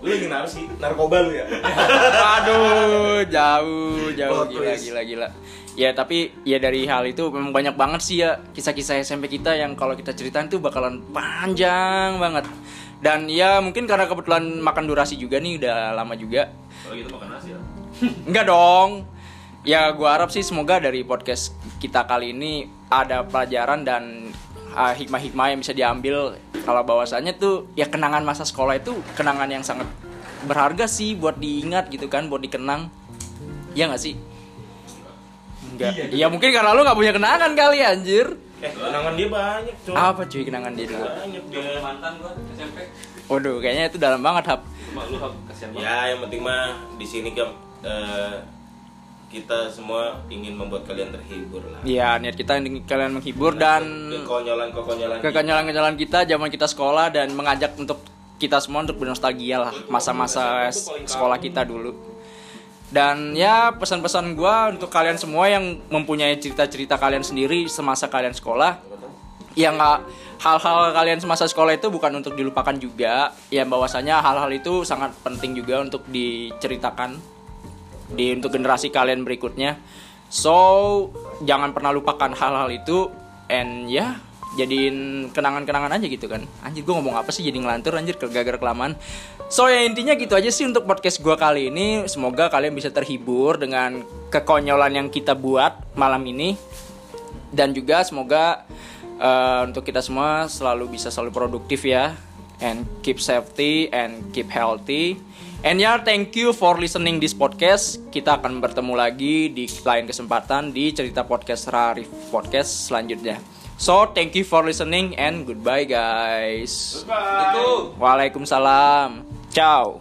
[SPEAKER 4] Lu lagi narsi, narkoba lu ya?
[SPEAKER 1] Aduh, jauh, jauh, gila, gila, gila. Ya tapi ya dari hal itu memang banyak banget sih ya kisah-kisah SMP kita yang kalau kita ceritain tuh bakalan panjang banget. Dan ya mungkin karena kebetulan makan durasi juga nih udah lama juga.
[SPEAKER 5] Kalau gitu makan nasi ya
[SPEAKER 1] Enggak dong. Ya gua harap sih semoga dari podcast kita kali ini ada pelajaran dan uh, hikmah-hikmah yang bisa diambil kalau bahwasannya tuh ya kenangan masa sekolah itu kenangan yang sangat berharga sih buat diingat gitu kan, buat dikenang. Ya nggak sih? Enggak. Iya mungkin karena lu nggak punya kenangan kali anjir.
[SPEAKER 4] Eh, kenangan dia banyak, coy.
[SPEAKER 1] Apa cuy kenangan dia dulu?
[SPEAKER 4] Banyak Dia
[SPEAKER 2] mantan gua SMP.
[SPEAKER 1] Waduh, kayaknya itu dalam banget hap.
[SPEAKER 2] Cuma lu hap kasihan banget.
[SPEAKER 4] Ya, yang penting mah di sini kan eh, kita semua ingin membuat kalian terhibur lah.
[SPEAKER 1] Iya, niat kita ingin kalian menghibur dan
[SPEAKER 4] kekonyolan-kekonyolan
[SPEAKER 1] kekenyalan-kenyalan kita zaman kita sekolah dan mengajak untuk kita semua untuk bernostalgia lah masa-masa sekolah kita dulu. Dan ya pesan-pesan gua untuk kalian semua yang mempunyai cerita-cerita kalian sendiri semasa kalian sekolah, ya nggak hal-hal kalian semasa sekolah itu bukan untuk dilupakan juga. Ya bahwasanya hal-hal itu sangat penting juga untuk diceritakan di untuk generasi kalian berikutnya. So jangan pernah lupakan hal-hal itu and ya jadiin kenangan-kenangan aja gitu kan. Anjir gue ngomong apa sih jadi ngelantur anjir ke gagar kelamaan. So ya intinya gitu aja sih untuk podcast gue kali ini. Semoga kalian bisa terhibur dengan kekonyolan yang kita buat malam ini. Dan juga semoga eh, untuk kita semua selalu bisa selalu produktif ya. And keep safety and keep healthy. And ya thank you for listening this podcast. Kita akan bertemu lagi di lain kesempatan di cerita podcast Rarif podcast selanjutnya. So thank you for listening and goodbye guys.
[SPEAKER 5] Itu.
[SPEAKER 1] Waalaikumsalam ciao